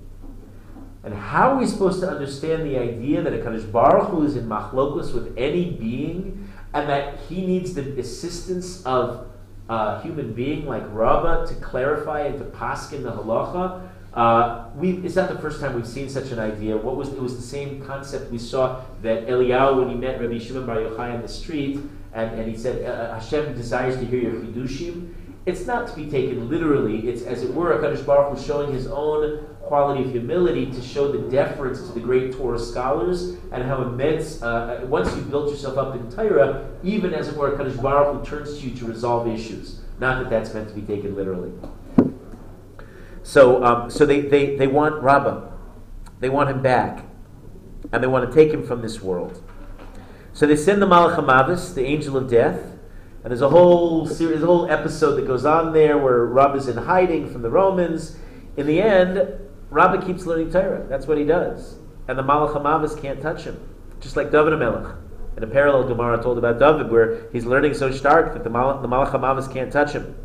And how are we supposed to understand the idea that a Kaddish Baruch Hu is in machlokis with any being, and that he needs the assistance of a human being like Rabba to clarify and to paskin the halacha? Uh, it's not the first time we've seen such an idea. What was it was the same concept we saw that Eliyahu when he met Rabbi Shimon Bar Yochai on the street, and, and he said uh, uh Hashem desires to hear your chidushim. It's not to be taken literally. It's as it were a Kaddish Baruch Hu showing his own quality of humility to show the deference to the great Torah scholars and how immense. Uh, uh once you've built yourself up in Torah, even as it were a Kaddish Baruch Hu turns to you to resolve issues. Not that that's meant to be taken literally. So, um, so they, they, they want Rabba. They want him back. And they want to take him from this world. So they send the Malach HaMavis, the angel of death. And there's a whole series, a whole episode that goes on there where Rabba is in hiding from the Romans. In the end, Rabba keeps learning Torah. That's what he does. And the Malach HaMavis can't touch him. Just like David HaMelech. In a parallel Gemara told about David, where he's learning so stark that the Malach, the Malach can't touch him.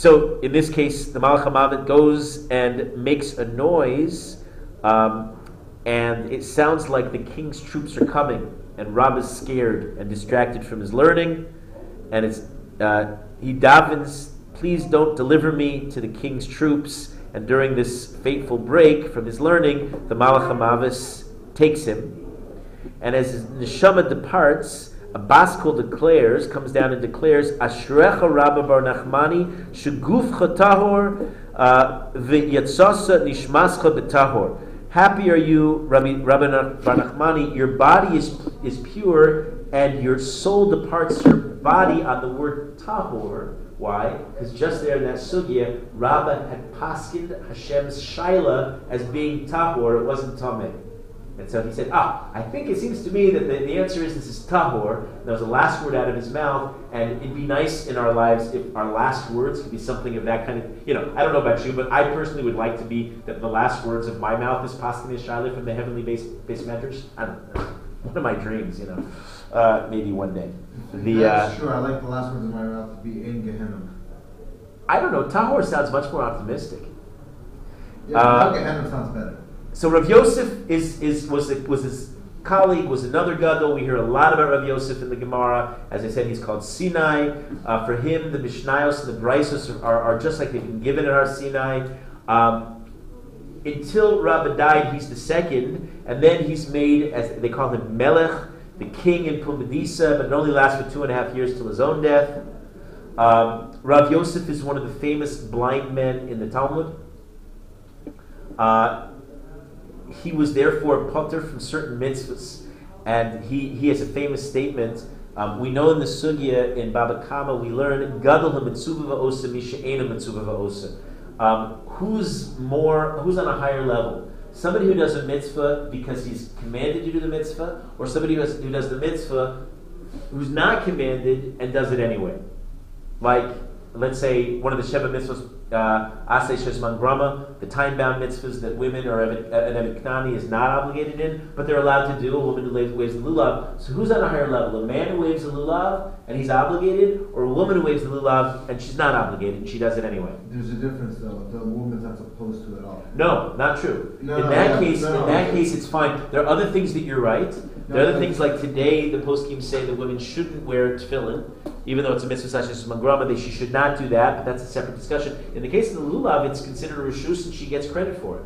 So in this case, the Malach HaMavet goes and makes a noise, um, and it sounds like the king's troops are coming, and Rab is scared and distracted from his learning, and it's uh, he davens, "Please don't deliver me to the king's troops." And during this fateful break from his learning, the Malach takes him, and as his neshama departs a declares, comes down and declares, Ashrecha Rabba Bar Nachmani, Shegufcha Tahor, uh, V'yatsasa Nishmascha B'Tahor. Happy are you, Rabbi, Rabbi Bar Nachmani, your body is, is pure, and your soul departs your body on the word Tahor. Why? Because just there in that sugya, Rabba had paskined Hashem's shaila as being Tahor, it wasn't Tameh. And so he said, Ah, I think it seems to me that the, the answer is this is tahor. That was the last word out of his mouth, and it'd be nice in our lives if our last words could be something of that kind of, you know, I don't know about you, but I personally would like to be that the last words of my mouth is Paskin Shaila from the heavenly base, base measures. I don't know. One of my dreams, you know. Uh, maybe one day. The, uh, true. I like the last words of my mouth to be in Gehenna. I don't know. Tahor sounds much more optimistic. Yeah, uh, Gehenna sounds better. So Rav Yosef is, is, was, was his colleague, was another gadol. We hear a lot about Rav Yosef in the Gemara. As I said, he's called Sinai. Uh, for him, the Mishnayos and the Braisos are, are, just like they've been given at our Sinai. Um, until Rabba died, he's the second, and then he's made, as they call him Melech, the king in Pumbedisa, but it only lasts for two and a half years till his own death. Um, Rav Yosef is one of the famous blind men in the Talmud. Uh, he was therefore putter from certain mitzvahs. And he, he has a famous statement. Um, we know in the sugya in Baba Kama we learn gadol mitzvah va'osa mishe'ena mitzvah va'osa. Um, who's more? Who's on a higher level? Somebody who does a mitzvah because he's commanded to do the mitzvah, or somebody who, has, who does the mitzvah who's not commanded and does it anyway. like let's say one of the Sheva mitzvahs, uh, Asay Shesman Grama, the time-bound mitzvahs that women or an Knani is not obligated in, but they're allowed to do, a woman who waves the lulav. So who's on a higher level? A man who waves the lulav and he's obligated, or a woman who waves the lulav and she's not obligated and she does it anyway? There's a difference though. The woman's not supposed to at all. No, not true. No, in that yeah, case, no, in that no. case, it's fine. There are other things that you're right. There are No, other things like today, the poskim say that women shouldn't wear tefillin, even though it's a mitzvah such as mangrama. They she should not do that, but that's a separate discussion. In the case of the lulav, it's considered a rishus, and she gets credit for it.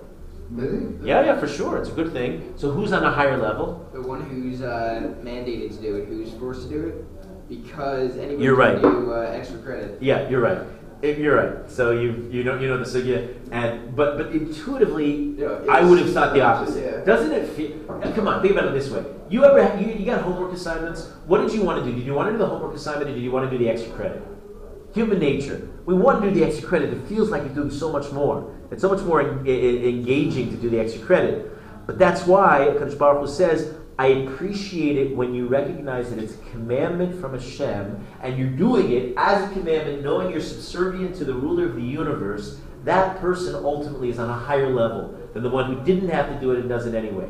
Really? Yeah, yeah, for sure, it's a good thing. So who's on a higher level? The one who's uh, mandated to do it, who's forced to do it, because anyone You're can right. do uh, extra credit. Yeah, you're right. You're right. So you you know you know the sugya, and but but intuitively, Yeah, I would have thought the opposite. yeah. Doesn't it feel? Uh, come on, think about it this way. You ever you, you got homework assignments? What did you want to do? Did you want to do the homework assignment, or did you want to do the extra credit? Human nature. We want to do the extra credit. It feels like you're doing so much more. It's so much more en- e- engaging to do the extra credit. But that's why Kadosh Baruch Hu says, I appreciate it when you recognize that it's a commandment from Hashem, and you're doing it as a commandment, knowing you're subservient to the ruler of the universe. That person ultimately is on a higher level than the one who didn't have to do it and does it anyway.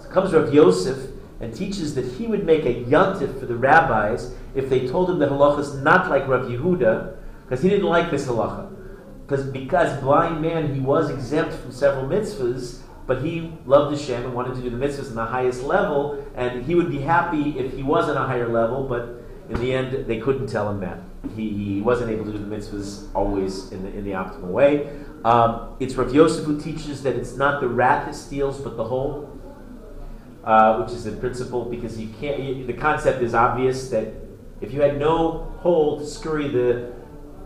So comes Rav Yosef and teaches that he would make a yontif for the rabbis if they told him that halacha is not like Rav Yehuda, because he didn't like this halacha. Because because blind man he was exempt from several mitzvahs, but he loved Hashem and wanted to do the mitzvahs on the highest level, and he would be happy if he was on a higher level, but in the end they couldn't tell him that. He, he wasn't able to do the mitzvahs always in the, in the optimal way. Um, it's Rav Yosef who teaches that it's not the rat that steals, but the hole uh, which is the principle because you can't. You, the concept is obvious that if you had no hole to scurry the,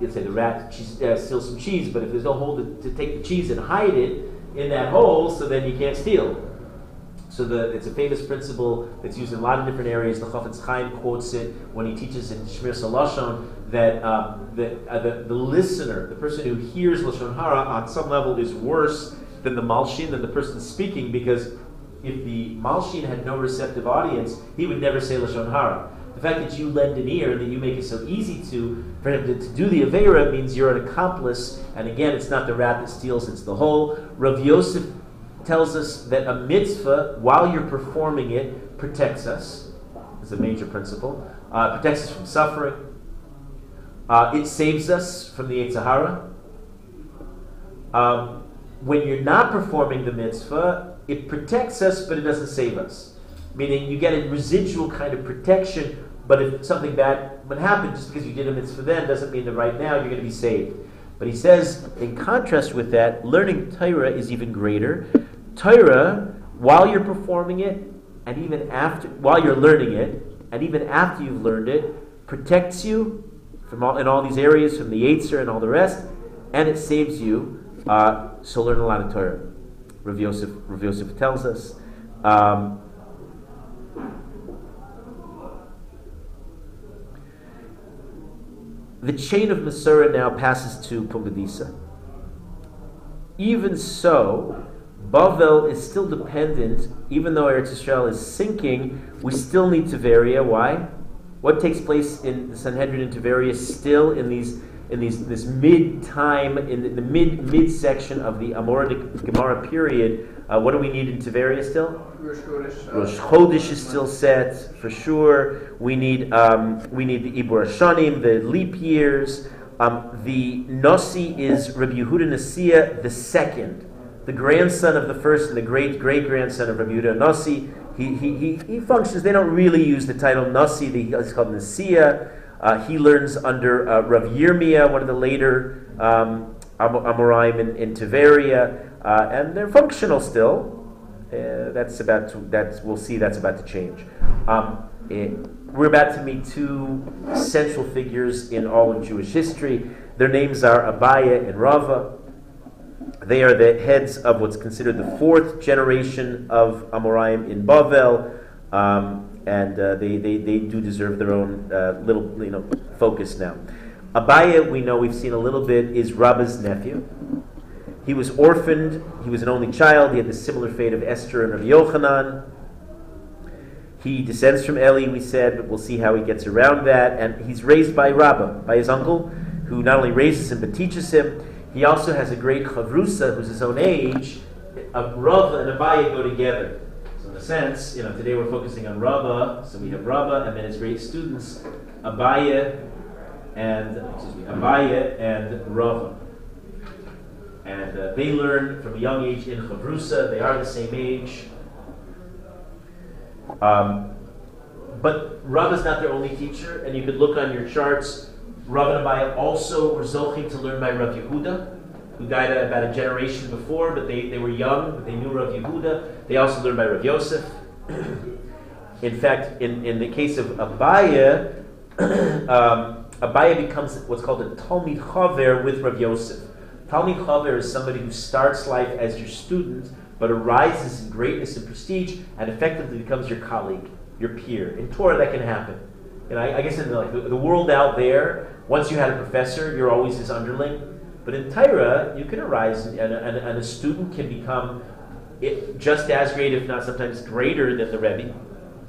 let's say the rat cheese, uh, steal some cheese, but if there's no hole to, to take the cheese and hide it in that hole, so then you can't steal. So the, it's a famous principle that's used in a lot of different areas. The Chafetz Chaim quotes it when he teaches in Shmiras Lashon that um, the, uh, the, the listener, the person who hears Lashon Hara, on some level is worse than the Malshin, than the person speaking, because if the Malshin had no receptive audience, he would never say Lashon Hara. The fact that you lend an ear, that you make it so easy to for him to, to do the Avera means you're an accomplice, and again, it's not the rat that steals, it's the whole. Rav Yosef tells us that a mitzvah, while you're performing it, protects us. Is a major principle. Uh, protects us from suffering. Uh, it saves us from the Yetzer Hara. Um, when you're not performing the mitzvah, it protects us, but it doesn't save us. Meaning you get a residual kind of protection, but if something bad would happen, just because you did a mitzvah then doesn't mean that right now you're going to be saved. But he says, in contrast with that, learning Torah is even greater. Torah, while you're performing it, and even after, while you're learning it, and even after you've learned it, protects you from all, in all these areas, from the Yetzer and all the rest, and it saves you. Uh, so learn a lot of Torah. Rav Yosef, Rav Yosef tells us. Um, the chain of Masorah now passes to Pumbedisa. Even so, Bavel is still dependent, even though Eretz Israel is sinking, we still need Tiberia. Why? What takes place in the Sanhedrin and Tiberia still in these in these this mid time in the, the mid mid section of the Amoritic Gemara period? Uh, what do we need in Tiberia still? Rosh Chodesh. uh, Rosh Chodesh is still set for sure. We need um, we need the Ibur Hashanim, the leap years. Um, the Nasi is Rabbi Yehuda Nasiya the second, the grandson of the first and the great great grandson of Rabbi Yehuda Nasi. He, he, he, he functions. They don't really use the title Nasi. The, it's called Nasiya. Uh, he learns under uh, Rav Yirmiyah, one of the later um, Amoraim in, in Tiberia, uh, and they're functional still. Uh, that's about to, that's we'll see that's about to change. Um, eh, we're about to meet two central figures in all of Jewish history. Their names are Abaye and Rava. They are the heads of what's considered the fourth generation of Amoraim in Bavel, um, and uh, they, they, they do deserve their own uh, little you know focus now. Abaye, we know we've seen a little bit, is Rabba's nephew. He was orphaned. He was an only child. He had the similar fate of Esther and of Yochanan. He descends from Eli, we said, but we'll see how he gets around that. And he's raised by Rabba, by his uncle, who not only raises him but teaches him. He also has a great chavrusa, who's his own age. Rava and Abaye go together. So in a sense, you know, today we're focusing on Rabba, so we have Rabba, and then his great students, Abaye and excuse me, Abaye and Rava. And uh, they learn from a young age in Chavrusa. They are the same age. Um, but Rav is not their only teacher, and you could look on your charts. Rav and Abaye also were zoching to learn by Rav Yehuda, who died about a generation before, but they, they were young, but they knew Rav Yehuda. They also learned by Rav Yosef. in fact, in, in the case of Abaye, um, Abaye becomes what's called a Talmid Chaver with Rav Yosef. Talmid Chaver is somebody who starts life as your student, but arises in greatness and prestige, and effectively becomes your colleague, your peer. In Torah, that can happen. And I, I guess in the, like, the, the, world out there, once you had a professor, you're always his underling. But in Torah, you can arise, and, and, and a student can become it, just as great, if not sometimes greater, than the Rebbe.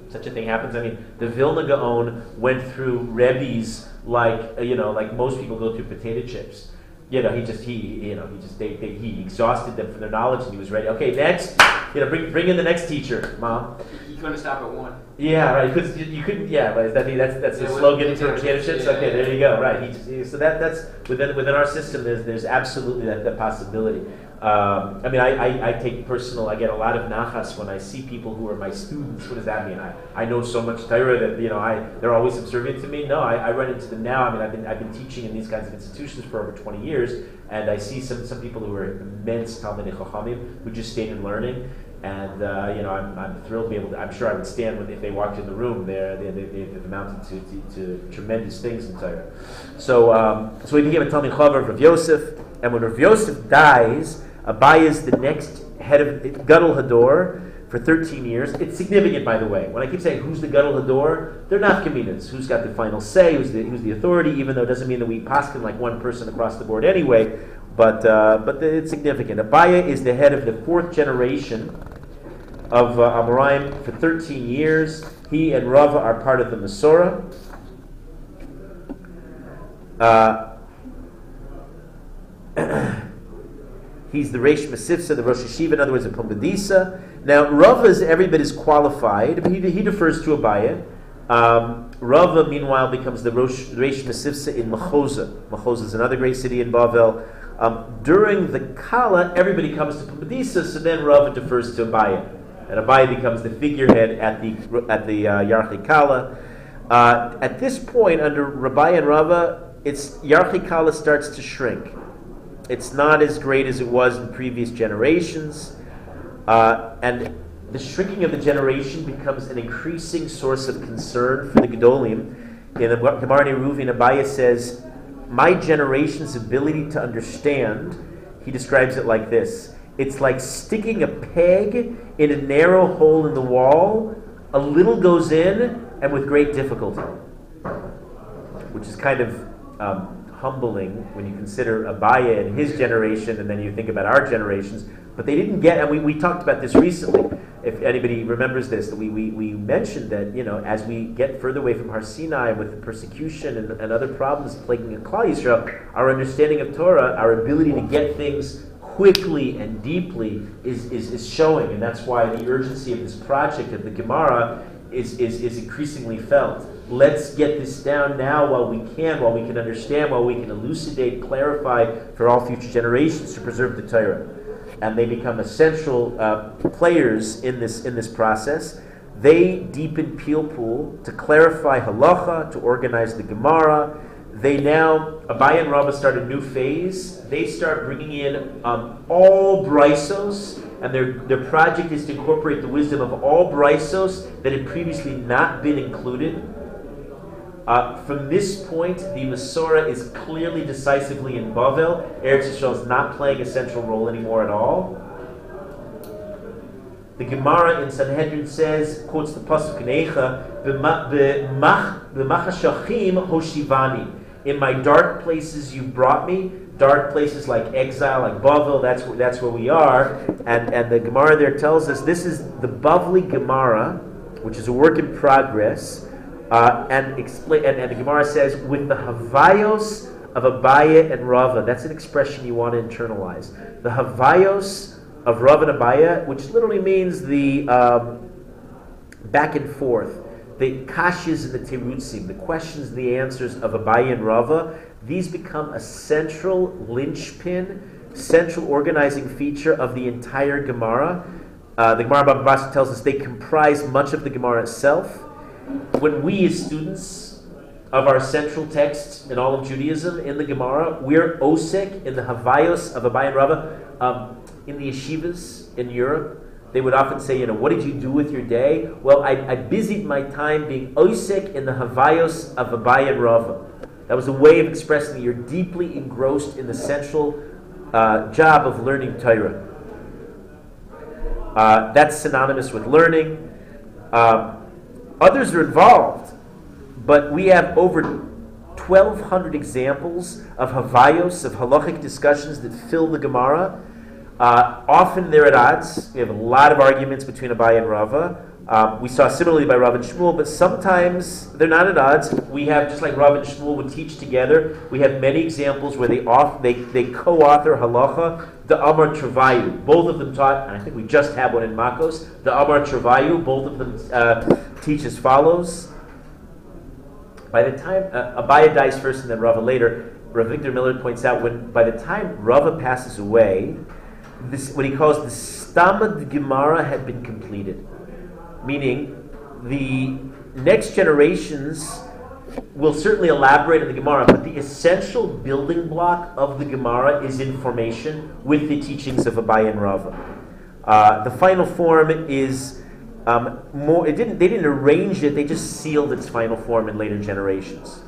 Such a thing happens. I mean, the Vilna Gaon went through Rebbe's like uh, you know, like most people go through potato chips. You know, he just he you know he just they, they, he exhausted them for their knowledge and he was ready. Okay, next, you know, bring bring in the next teacher, mom. You couldn't stop at one. Yeah, right. You, you, couldn't. Yeah, but that, that's that's the slogan for chips. Yeah, okay, yeah, there you go. Right. He just, he, so that that's within within our system. There's there's absolutely that, that possibility. Um, I mean, I, I, I, take personal, I get a lot of nachas when I see people who are my students. What does that mean? I, I know so much Torah that, you know, I, they're always subservient to me. No, I, I run into them now. I mean, I've been, I've been teaching in these kinds of institutions for over 20 years, and I see some, some people who are immense Talmidei Chachamim who just stayed in learning. And, uh, you know, I'm, I'm thrilled to be able to, I'm sure I would stand with, if they walked in the room there, they, they, they, have amounted to, to, to, tremendous things in Torah. So, um, so he became a Talmid Chaver of Rav Yosef, and when Rav Yosef dies, Abaye is the next head of Gadol Hador for 13 years. It's significant, by the way. When I keep saying who's the Gadol Hador, they're not communities. Who's got the final say? Who's the, who's the authority? Even though it doesn't mean that we paskin like one person across the board anyway. But uh, but it's significant. Abaye is the head of the fourth generation of uh, Amoraim for 13 years. He and Rava are part of the Masorah. Uh, He's the Reish Masifsa, the Rosh Hashiva, in other words, a Pumbedisa. Now, Rava is every bit as qualified, but he, he defers to Abaye. Um, Rava, meanwhile, becomes the Rosh, Reish Masifsa in Machoza. Machoza is another great city in Bavel. Um, during the Kala, everybody comes to Pumbedisa, so then Rava defers to Abaye. And Abaye becomes the figurehead at the, at the uh, Yarchei Kala. Uh, at this point, under Rabbi and Rava, it's Yarchei Kala starts to shrink. It's not as great as it was in previous generations. Uh, and the shrinking of the generation becomes an increasing source of concern for the Gedolim. In the Gemara Eruvin, Abaye says, My generation's ability to understand, he describes it like this it's like sticking a peg in a narrow hole in the wall. A little goes in, and with great difficulty, which is kind of um, humbling when you consider Abaye and his generation, and then you think about our generations. But they didn't get, and we, we talked about this recently. If anybody remembers this, that we, we, we mentioned that, you know, as we get further away from Har Sinai with the persecution and, and other problems plaguing Klal Yisrael, our understanding of Torah, our ability to get things quickly and deeply is, is, is showing. And that's why the urgency of this project of the Gemara is, is, is increasingly felt. Let's get this down now while we can, while we can understand, while we can elucidate, clarify for all future generations to preserve the Torah. And they become essential uh, players in this, in this process. They deepen Pilpul to clarify halacha, to organize the Gemara. They now, Abaye and Rabbah start a new phase. They start bringing in um, all braisos and their, their project is to incorporate the wisdom of all braisos that had previously not been included. Uh, from this point, the Masorah is clearly decisively in Bavel. Eretz Yisrael is not playing a central role anymore at all. The Gemara in Sanhedrin says, quotes the Pasuk in B'machashachim hoshivani. In my dark places you brought me, dark places like exile, like Bavel, that's that's where we are. And and the Gemara there tells us this is the Bavli Gemara which is a work in progress, uh, and, explain, and, and the Gemara says, with the Havayos of Abaye and Rava. That's an expression you want to internalize. The Havayos of Rava and Abaye, which literally means the um, back and forth, the kashas and the terutzim, the questions and the answers of Abaye and Rava, these become a central linchpin, central organizing feature of the entire Gemara. Uh, the Gemara Baba tells us they comprise much of the Gemara itself. When we as students of our central text in all of Judaism in the Gemara, we're osek in the Havayos of Abaye and Rava. Um, in the yeshivas in Europe, they would often say, you know, what did you do with your day? Well, I, I busied my time being osek in the Havayos of Abaye and Rava. That was a way of expressing that you're deeply engrossed in the central uh, job of learning Torah. Uh, that's synonymous with learning. Um, others are involved, but we have over 1,200 examples of Havayos, of halachic discussions that fill the Gemara. Uh, often they're at odds. We have a lot of arguments between Abaye and Rava. Um, we saw similarly by Rav and Shmuel, but sometimes they're not at odds. We have, just like Rav and Shmuel would teach together, we have many examples where they, off, they, they co-author halacha, the Amar Travayu. Both of them taught, and I think we just have one in Makos, the Amar Travayu, both of them uh, teach as follows. By the time, uh, Abaye dies first and then Rava later, Rav Victor Miller points out when by the time Rava passes away, this, what he calls the Stamad Gemara had been completed meaning the next generations will certainly elaborate on the Gemara, but the essential building block of the Gemara is information with the teachings of Abaye and Rava. Uh, the final form is um, more. It didn't. They didn't arrange it. They just sealed its final form in later generations.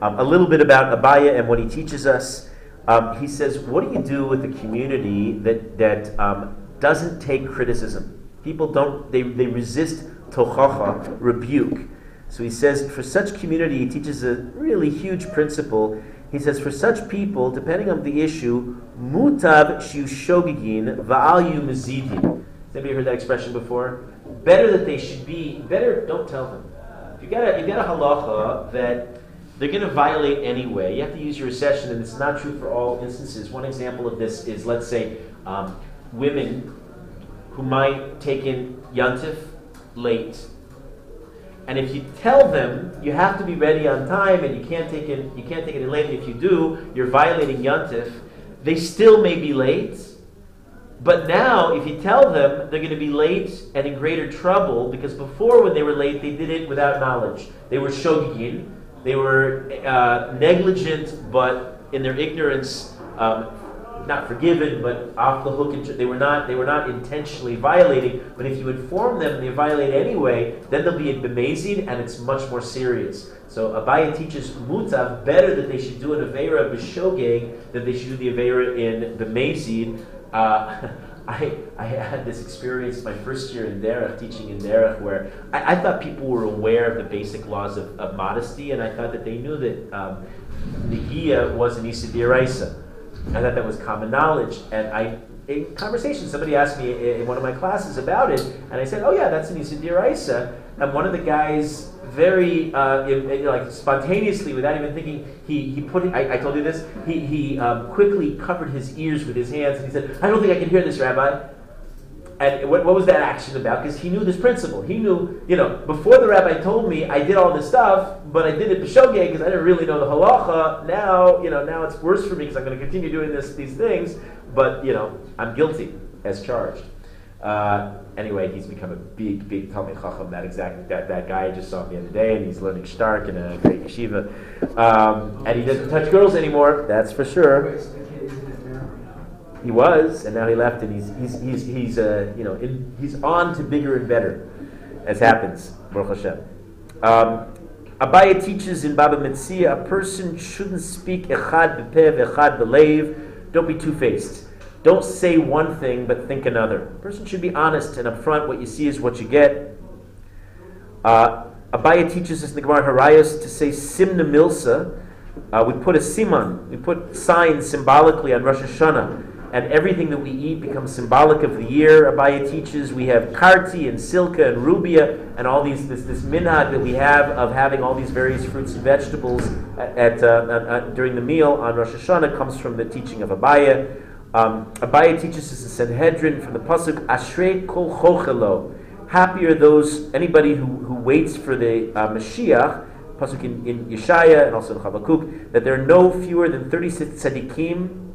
Um, a little bit about Abaye and what he teaches us. Um, he says, "What do you do with a community that that um, doesn't take criticism?" People don't, they, they resist tochacha, rebuke. So he says, for such community, he teaches a really huge principle. He says, for such people, depending on the issue, mutav shiu shogigin va'al yu mezidin. Has anybody heard that expression before? Better that they should be, better don't tell them. If you got a, you get a halacha that they're going to violate anyway, you have to use your recession, and it's not true for all instances. One example of this is, let's say, um, women who might take in Yontif late. And if you tell them you have to be ready on time and you can't take it, you can't take it in late, if you do, you're violating Yontif, they still may be late. But now, if you tell them they're going to be late and in greater trouble, because before when they were late, they did it without knowledge. They were shogigin, they were uh, negligent, but in their ignorance, um, not forgiven, but off the hook. They were not. They were not intentionally violating. But if you inform them and they violate anyway, then they'll be in bemazid, and it's much more serious. So Abaye teaches mutav better that they should do an avera b'shogeg than they should do the avera in bemazid. Uh, I, I had this experience my first year in Derech, teaching in Derech, where I, I, thought people were aware of the basic laws of, of modesty, and I thought that they knew that um, Negia was an Isa I thought that was common knowledge. And I, in conversation, somebody asked me in one of my classes about it, and I said, "Oh yeah, that's an Isa." And one of the guys, very uh, like spontaneously, without even thinking, he he put. I, I told you this. He he um, quickly covered his ears with his hands, and he said, "I don't think I can hear this, Rabbi." And what, what was that action about? Because he knew this principle. He knew, you know, before the rabbi told me I did all this stuff, but I did it b'shogeg because I didn't really know the halacha. Now, you know, now it's worse for me because I'm going to continue doing this, these things. But you know, I'm guilty as charged. Uh, anyway, he's become a big, big Talmid Chacham. That exact that, that guy I just saw the other day, and he's learning Stark in a great yeshiva. Um, and he doesn't touch girls anymore. That's for sure. He was, and now he left, and he's he's he's, he's uh, you know in, he's on to bigger and better, as happens. Baruch Hashem. Um, Abaye teaches in Baba Metzia a person shouldn't speak echad bepev, echad belev. Don't be two faced. Don't say one thing but think another. A person should be honest and upfront. What you see is what you get. Uh, Abaye teaches us in the Gemara Horayos to say simna milsa. Uh, we put a siman, we put signs symbolically on Rosh Hashanah and everything that we eat becomes symbolic of the year. Abaye teaches we have karti and silka and rubia and all these this, this minhag that we have of having all these various fruits and vegetables at, at, uh, at during the meal on Rosh Hashanah comes from the teaching of Abaye. Um, Abaye teaches us the Sanhedrin from the pasuk Ashrei kol chochelo. Happy are those anybody who, who waits for the uh, Mashiach. Pasuk in, in Yeshaya and also in Habakkuk that there are no fewer than thirty six tzaddikim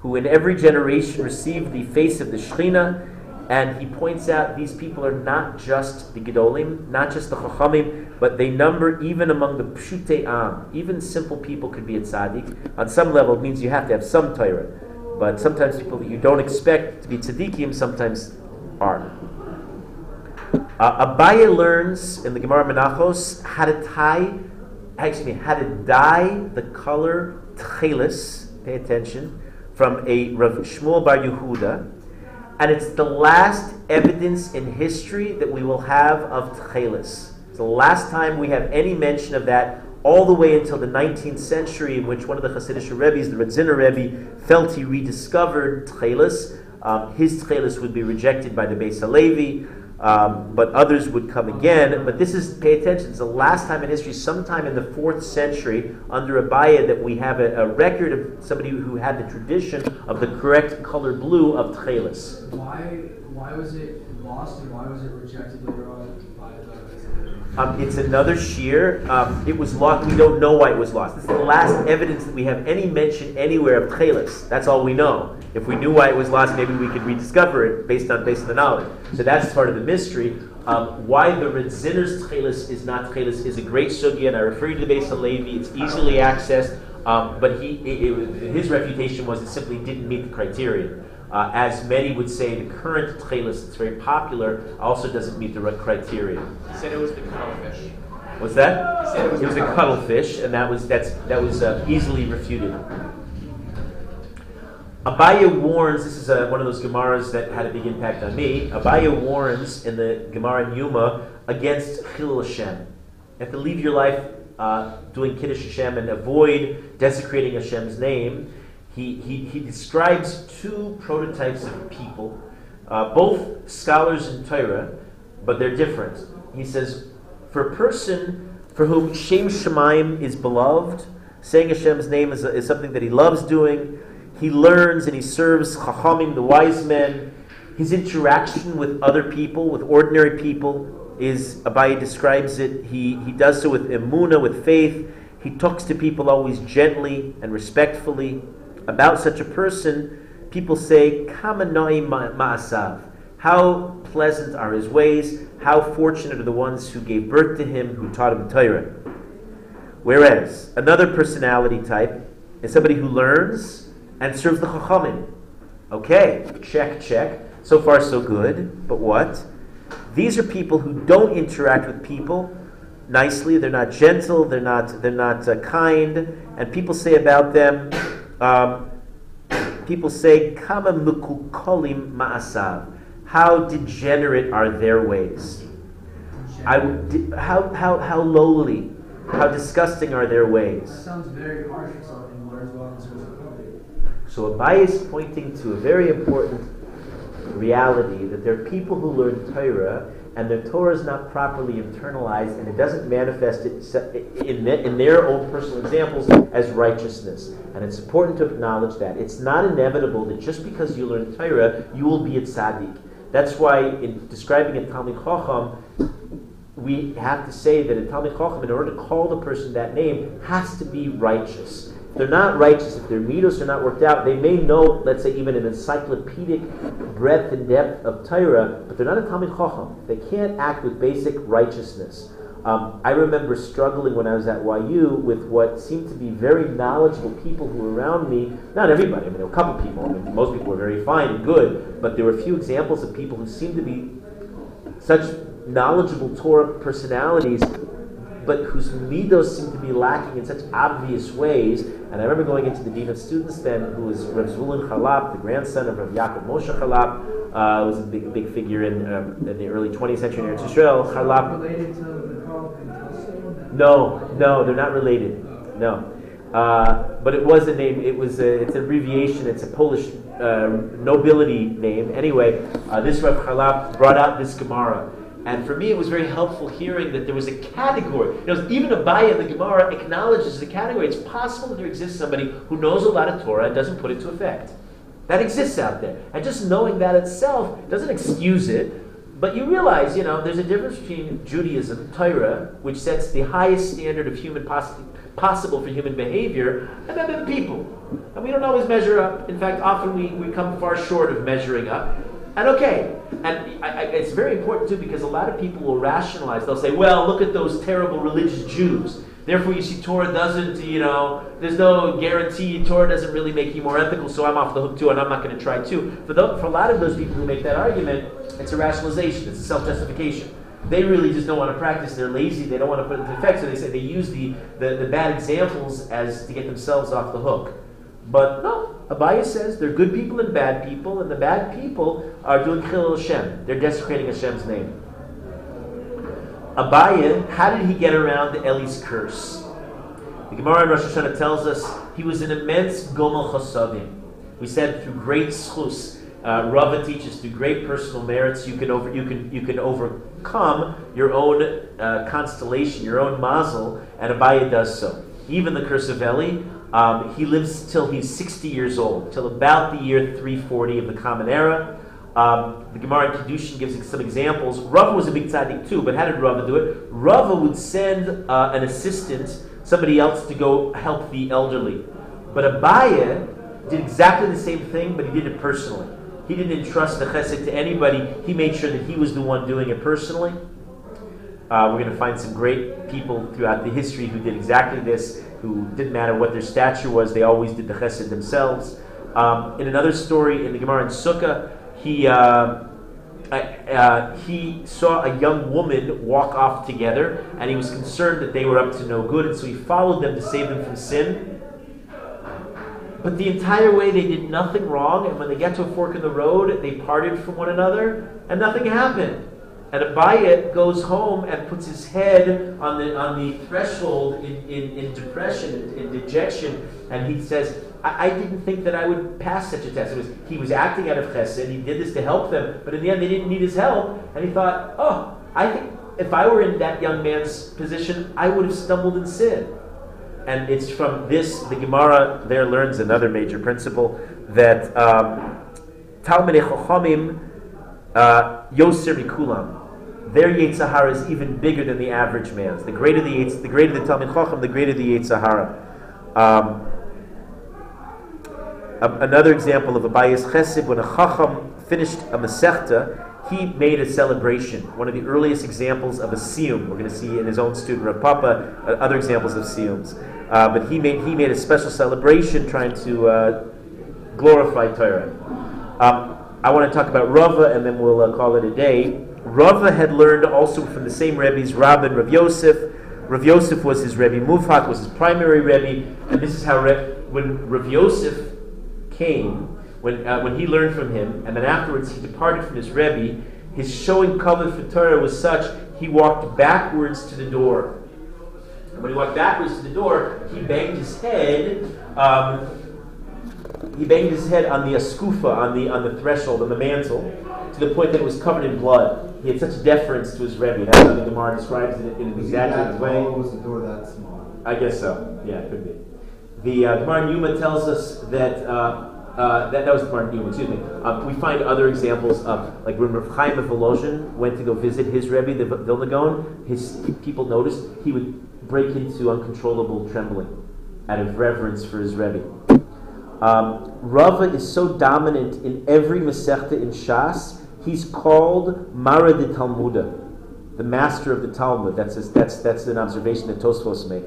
who in every generation receive the face of the Shekhinah, and he points out these people are not just the Gedolim, not just the Chachamim, but they number even among the Pshute Am. Even simple people could be a tzaddik. On some level, it means you have to have some Torah. But sometimes people that you don't expect to be tzaddikim sometimes are. Uh, Abaye learns in the Gemara Menachos how to tie, excuse me, how to dye the color tchelis. Pay attention from a Rav Shmuel Bar Yehuda, and it's the last evidence in history that we will have of Tchelis. It's the last time we have any mention of that, all the way until the 19th century, in which one of the Hasidic Rebbe's, the Radziner Rebbe, felt he rediscovered Tchelis. Um, his Tchelis would be rejected by the Beis Halevi. Um, but others would come again. But this is, pay attention, it's the last time in history, sometime in the fourth century, under Abaye, that we have a, a record of somebody who had the tradition of the correct color blue of Tchelis. Why, why was it lost and why was it rejected later on by the um, it's another shear. Um, it was lost. We don't know why it was lost. This is the last evidence that we have any mention anywhere of Tchelis. That's all we know. If we knew why it was lost, maybe we could rediscover it based on based on the knowledge. So that's part of the mystery. Um, why the Radziner's Tchelis is not Tchelis is a great sugya, and I refer you to the Beis Halevi. It's easily accessed, um, but he it, it, his refutation was it simply didn't meet the criteria. Uh, as many would say, the current tchelis that's very popular also doesn't meet the criteria. He said it was the cuttlefish. What's that? He said it was, it was a cuttlefish, and that was that's that was uh, easily refuted. Abaye warns. This is uh, one of those Gemaras that had a big impact on me. Abaye warns in the Gemara Yuma against Chilul Hashem. You have to leave your life uh, doing Kiddush Hashem and avoid desecrating Hashem's name he, he, he describes two prototypes of people, uh, both scholars in Torah, but they're different. He says, for a person for whom Shem Shemaim is beloved, saying Hashem's name is, is something that he loves doing, he learns and he serves Chachamim, the wise men. His interaction with other people, with ordinary people, is, Abaye describes it, he, he does so with emuna, with faith. He talks to people always gently and respectfully about such a person, people say, Kamanoi ma'asav. How pleasant are his ways, how fortunate are the ones who gave birth to him, who taught him Torah. Whereas another personality type is somebody who learns and serves the Chachamim. Okay, check, check. So far, so good. But what? These are people who don't interact with people nicely. They're not gentle. They're not. They're not uh, kind. And people say about them, um, people say, Kama mukukolim ma'asav. How degenerate are their ways? I, how, how, how lowly, how disgusting are their ways? That sounds very harsh So Abaye is pointing to a very important reality that there are people who learn Torah and their Torah is not properly internalized and it doesn't manifest it in, in their own personal examples as righteousness. And it's important to acknowledge that. It's not inevitable that just because you learn Torah, you will be a tzaddik. That's why in describing a Talmid Chacham, we have to say that a Talmid Chacham, in order to call the person that name, has to be righteous they're not righteous, if their midos are not worked out, they may know, let's say, even an encyclopedic breadth and depth of Torah, but they're not a Talmid Chacham. They can't act with basic righteousness. Um, I remember struggling when I was at YU with what seemed to be very knowledgeable people who were around me. Not everybody, I mean, there were a couple people. I mean, most people were very fine and good, but there were a few examples of people who seemed to be such knowledgeable Torah personalities but whose midos seem to be lacking in such obvious ways. And I remember going into the dean of students then, who was Rav Zvulun Charlap, the grandson of Rav Yaakov Moshe Charlap, uh, was a big, big figure in, um, in the early 20th century in Eretz Yisrael. Charlap. Related to the No, no, they're not related. No. Uh, but it was a name. It was a, it's an abbreviation. It's a Polish uh, nobility name. Anyway, uh, this Rav Charlap brought out this Gemara. And for me, it was very helpful hearing that there was a category. You know, even Abaye in the Gemara acknowledges the category. It's possible that there exists somebody who knows a lot of Torah and doesn't put it to effect. That exists out there. And just knowing that itself doesn't excuse it, but you realize, you know, there's a difference between Judaism, Torah, which sets the highest standard of human poss- possible for human behavior, and then the people. And we don't always measure up. In fact, often we, we come far short of measuring up. And okay, and I, I, it's very important too because a lot of people will rationalize. They'll say, "Well, look at those terrible religious Jews." Therefore, you see, Torah doesn't, you know, there's no guarantee. Torah doesn't really make you more ethical, so I'm off the hook too, and I'm not going to try too. For, the, for a lot of those people who make that argument, it's a rationalization, it's a self justification. They really just don't want to practice. They're lazy. They don't want to put it into effect. So they say they use the, the, the bad examples as to get themselves off the hook. But no, Abaye says they're good people and bad people, and the bad people are doing Chilul Hashem. They're desecrating Hashem's name. Abaye, how did he get around Eli's curse? The Gemara in Rosh Hashanah tells us he was an immense Gomel Chasadim. We said through great zchus, uh, Rava teaches through great personal merits you can over you can you can overcome your own uh, constellation, your own mazel, and Abaye does so. Even the curse of Eli, um, he lives till he's 60 years old, till about the year 340 of the Common Era. Um, the Gemara in Kiddushin gives some examples. Rava was a big tzaddik too, but how did Rava do it? Rava would send uh, an assistant, somebody else, to go help the elderly. But Abaye did exactly the same thing, but he did it personally. He didn't entrust the chesed to anybody. He made sure that he was the one doing it personally. Uh, we're going to find some great people throughout the history who did exactly this, who didn't matter what their stature was, they always did the chesed themselves. Um, in another story in the Gemara in Sukkah, he, uh, uh, he saw a young woman walk off together, and he was concerned that they were up to no good, and so he followed them to save them from sin. But the entire way they did nothing wrong, and when they get to a fork in the road, they parted from one another, and nothing happened. And Abaye goes home and puts his head on the on the threshold in, in, in depression, in, dejection, and he says, I, I, didn't think that I would pass such a test. It was he was acting out of chesed, he did this to help them, but in the end they didn't need his help, and he thought, Oh, I think if I were in that young man's position, I would have stumbled in sin. And it's from this, the Gemara there learns another major principle that um, Talmidei uh, Yoser Mikulam their Yetzer Hara is even bigger than the average man's. The greater the Yetz, the greater the Talmid Chacham, the greater the Yetzer Hara. Um, another example of a Bayis Chesed, when a Chacham finished a Masechta, he made a celebration. One of the earliest examples of a siyum. We're going to see in his own student Rav Papa uh, other examples of siyums. Uh, but he made he made a special celebration trying to uh, glorify Torah. Um, I want to talk about Rava, and then we'll uh, call it a day. Rava had learned also from the same Rebbe's, Rab and Rav Yosef. Rav Yosef was his Rebbe, Muvhak was his primary Rebbe, and this is how Re- when Rav Yosef came, when, uh, when he learned from him, and then afterwards he departed from his Rebbe, his showing cover for Torah was such, he walked backwards to the door. And when he walked backwards to the door, he banged his head um, he banged his head on the askufa, on the on the threshold, on the mantle, to the point that it was covered in blood. He had such deference to his rebbe. That's how the Gemara describes it in an exaggerated way. Was the door that small? I guess so. Yeah, it could be. The uh, Gemara Yuma tells us that. Uh, uh, that, that was the Gemara Yuma, excuse me. Uh, we find other examples of, like when Rav Chaim of Volozhin went to go visit his Rebbe, the Vilna Gaon, his people noticed he would break into uncontrollable trembling out of reverence for his Rebbe. Um, Rava is so dominant in every Masechta in Shas, he's called Mara de Talmuda, the master of the Talmud. That's, that's, that's an observation that Tosfos make.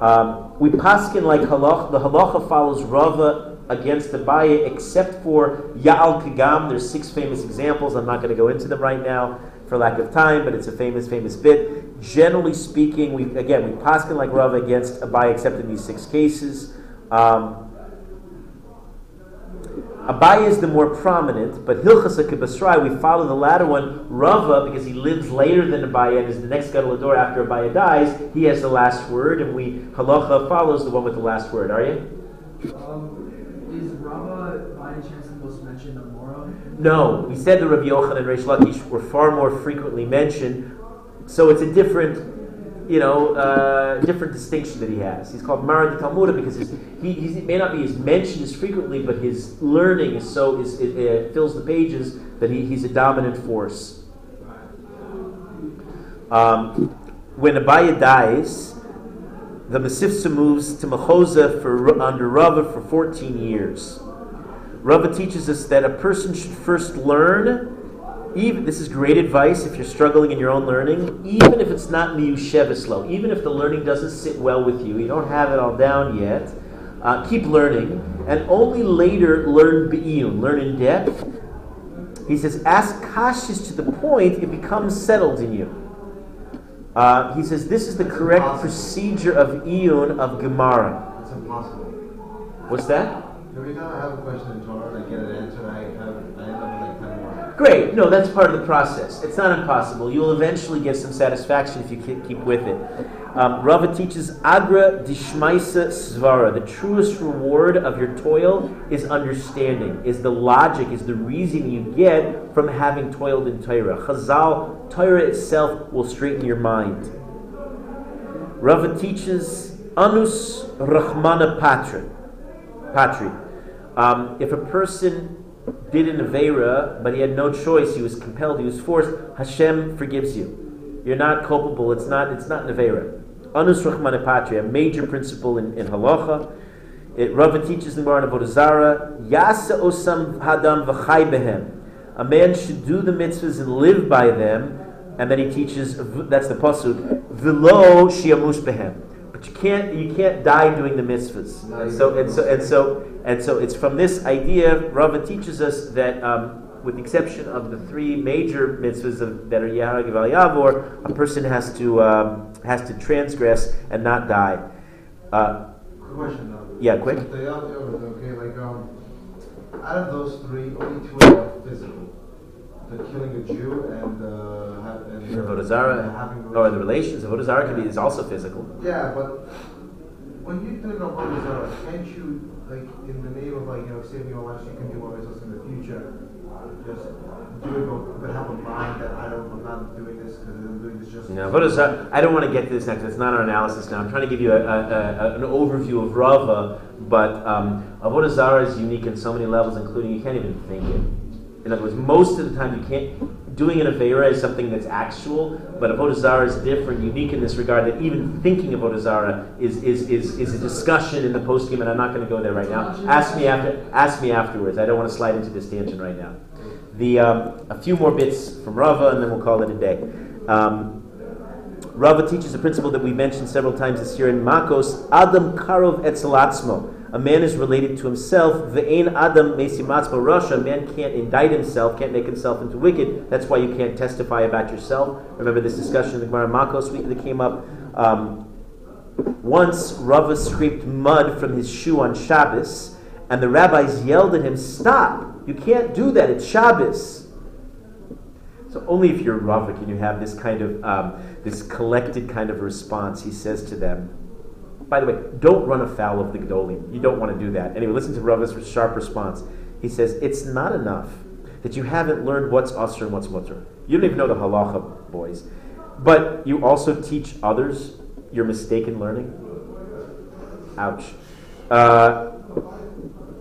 Um, we paskin like halach. The halacha follows Rava against the Abaye, except for Ya'al Kagam. There's six famous examples. I'm not going to go into them right now for lack of time, but it's a famous, famous bit. Generally speaking, we again we paskin like Rava against Abaye, except in these six cases. Um, Abaye is the more prominent, but Hilchasa Kibasrai, we follow the latter one. Rava, because he lives later than Abaye and is the next Gadol after Abaye dies, he has the last word, and we Halacha follows the one with the last word. Are you? Um, is Rava by any chance the most mentioned Amora? No, we said the Rabbi Yochanan and Reish Lakish were far more frequently mentioned, so it's a different you know, uh, different distinction that he has. He's called Mara de Talmuda because his, he, may not be as mentioned as frequently, but his learning is so is, it, it fills the pages that he, he's a dominant force. Um, when Abaye dies, the Mesivsa moves to Mechoza for under Rava for 14 years. Rava teaches us that a person should first learn even this is great advice if you're struggling in your own learning, even if it's not miyushevislo, even if the learning doesn't sit well with you, you don't have it all down yet, uh, keep learning, and only later learn be'iyun, learn in depth. He says, ask kashis to the point it becomes settled in you. Uh, he says, this is the correct procedure of iyun of Gemara. It's impossible. What's that? Every time I have a question in Torah and I get an answer, I have I end up Great. No, that's part of the process. It's not impossible. You'll eventually get some satisfaction if you keep with it. Um, Rava teaches Agra Dishmaisa Svara. The truest reward of your toil is understanding, is the logic, is the reason you get from having toiled in Torah. Chazal, Torah itself will straighten your mind. Rava teaches Anus Rahmana Patra. Patri. Um, if a person did an Avera, but he had no choice, he was compelled, he was forced, Hashem forgives you. You're not culpable, it's not, it's not an Avera. Anus a major principle in, in Halacha. It, Rava teaches in Bar Avodah Zarah, Yasa osam hadam v'chai behem. A man should do the mitzvahs and live by them, and then he teaches, that's the pasuk, v'lo shiamush behem. But you can't you can't die doing the mitzvahs. And so and so and so and so it's from this idea Rava teaches us that um, with the exception of the three major mitzvahs of, that are Yahag Yavor, a person has to um, has to transgress and not die. Uh, question though. Yeah, quick. Okay, like um, out of those three, only two are physical. The killing a Jew and uh, and the uh, Avodah Zarah, having or the relations of Avodah Zarah can be is also physical. Yeah, but when you do no Avodah Zarah, can't you like in the name of like you know saving your life, you can do more mitzvahs in the future? Just do it, but, but have a mind that I don't, I'm not doing this because I'm doing this just. No, Avodah Zarah, I don't want to get to this next. It's not our analysis now. I'm trying to give you a, a, a, an overview of Rava, but um, Avodah Zarah is unique in so many levels, including you can't even think it. In other words, most of the time you can't. Doing an Avera is something that's actual, but Avodah Zarah is different, unique in this regard that even thinking of Avodah is, is, is, is a discussion in the post game, and I'm not going to go there right now. Ask me after. Ask me afterwards. I don't want to slide into this tangent right now. The um, a few more bits from Rava, and then we'll call it a day. Um, Rava teaches a principle that we mentioned several times this year in Makos. Adam karov etzelatzmo. A man is related to himself. Ve'ein adam mesimatzmo rasha. A man can't indict himself, can't make himself into wicked. That's why you can't testify about yourself. Remember this discussion in the Gemara Makos that came up. Um, once Rava scraped mud from his shoe on Shabbos, and the rabbis yelled at him, "Stop! You can't do that. It's Shabbos." So only if you're Rava can you have this kind of um, this collected kind of response. He says to them. By the way, don't run afoul of the Gedolim. You don't want to do that. Anyway, listen to Rava's sharp response. He says, It's not enough that you haven't learned what's usr and what's mutar. You don't even know the halacha, boys. But you also teach others your mistaken learning. Ouch. Uh,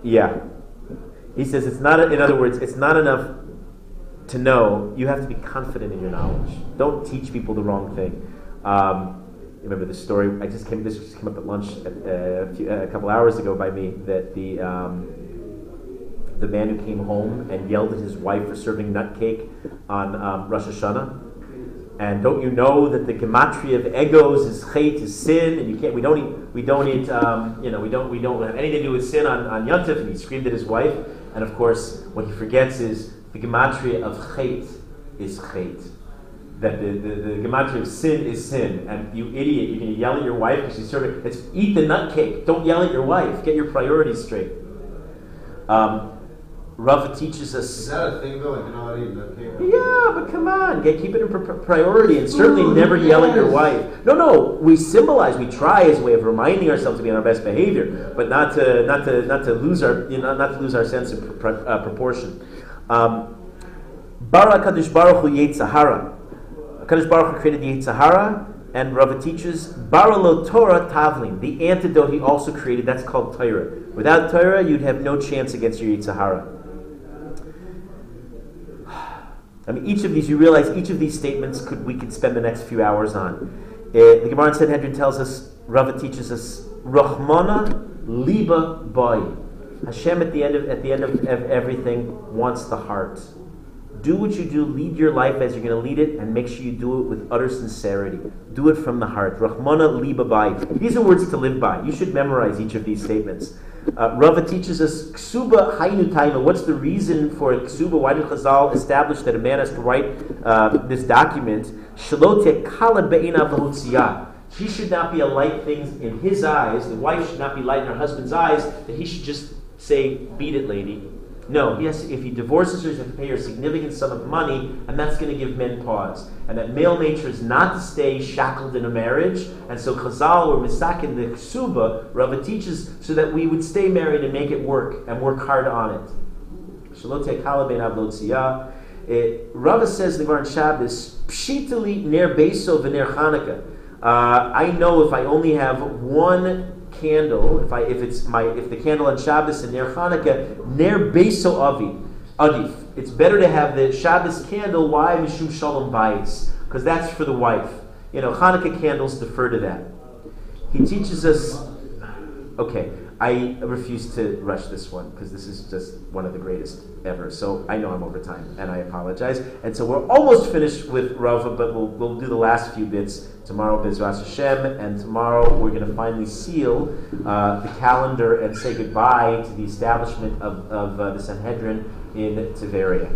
yeah. He says, It's not, in other words, it's not enough to know. You have to be confident in your knowledge. Don't teach people the wrong thing. Um, remember the story. I just came. This just came up at lunch at, uh, a, few, uh, a, couple hours ago by me that the um, the man who came home and yelled at his wife for serving nut cake on um, Rosh Hashanah. And don't you know that the gematria of egoz is chait, is sin, and you can't. We don't eat. We don't eat. Um, you know, we don't. We don't have anything to do with sin on on Yontif. And he screamed at his wife. And of course, what he forgets is the gematria of chait is chait that the, the, the gematria of sin is sin, and you idiot, you're going to yell at your wife because she's serving. It's eat the nut cake. Don't yell at your wife. Get your priorities straight. Um, Rava teaches Is us. that a thing though? Like, you're not allowed to eat nut cake? Yeah, but come on, get, keep it in pr- priority, and certainly Food, never yell at your wife. No, no, we symbolize, we try as a way of reminding ourselves to be on our best behavior, but not to not to not to lose our you know not to lose our sense of pr- pr- uh, proportion. Um, Bara Baruch Hu Yetzer Hara. Kadosh Baruch Hu created the Yetzer Hara, and Rava teaches Bara Lo Torah Tavlin. The antidote he also created. That's called Torah. Without Torah, you'd have no chance against your Yetzer Hara. I mean, each of these, you realize each of these statements could we could spend the next few hours on. Uh, the Gemara in Sanhedrin tells us, Rava teaches us, Rahmana liba boy. Hashem at the end of at the end of, of everything wants the heart. Do what you do, lead your life as you're going to lead it, and make sure you do it with utter sincerity. Do it from the heart. Rahmana liba bay. These are words to live by. You should memorize each of these statements. Uh, Rava teaches us ksuba hainu taima. What's the reason for ksuba? Why did Chazal establish that a man has to write uh, this document? Shalote kala lahutziyah. She should not be a light thing in his eyes. The wife should not be light in her husband's eyes. That he should just say, "Beat it, lady." No, yes, if he divorces her, he has to pay her a significant sum of money, and that's going to give men pause. And that male nature is not to stay shackled in a marriage. And so Chazal or Misakin, the Ksuba, Rava teaches so that we would stay married and make it work and work hard on it. Shalote kalabein avlotziyah. Rava says in the Shabbos, Pshitali ner beso v'ner Chanukah. Uh, I know if I only have one candle, if I if it's my if the candle on Shabbos and Ner Chanukah, Ner Beso Avi, Adif. It's better to have the Shabbos candle. Why Mishum Shalom Bayis? Because that's for the wife. You know, Hanukkah candles defer to that. He teaches us. Okay, I refuse to rush this one because this is just one of the greatest ever. So I know I'm over time, and I apologize. And so we're almost finished with Rava, but we'll, we'll do the last few bits tomorrow, Bezras Hashem, and tomorrow we're going to finally seal uh, the calendar and say goodbye to the establishment of, of uh, the Sanhedrin in Tiberia.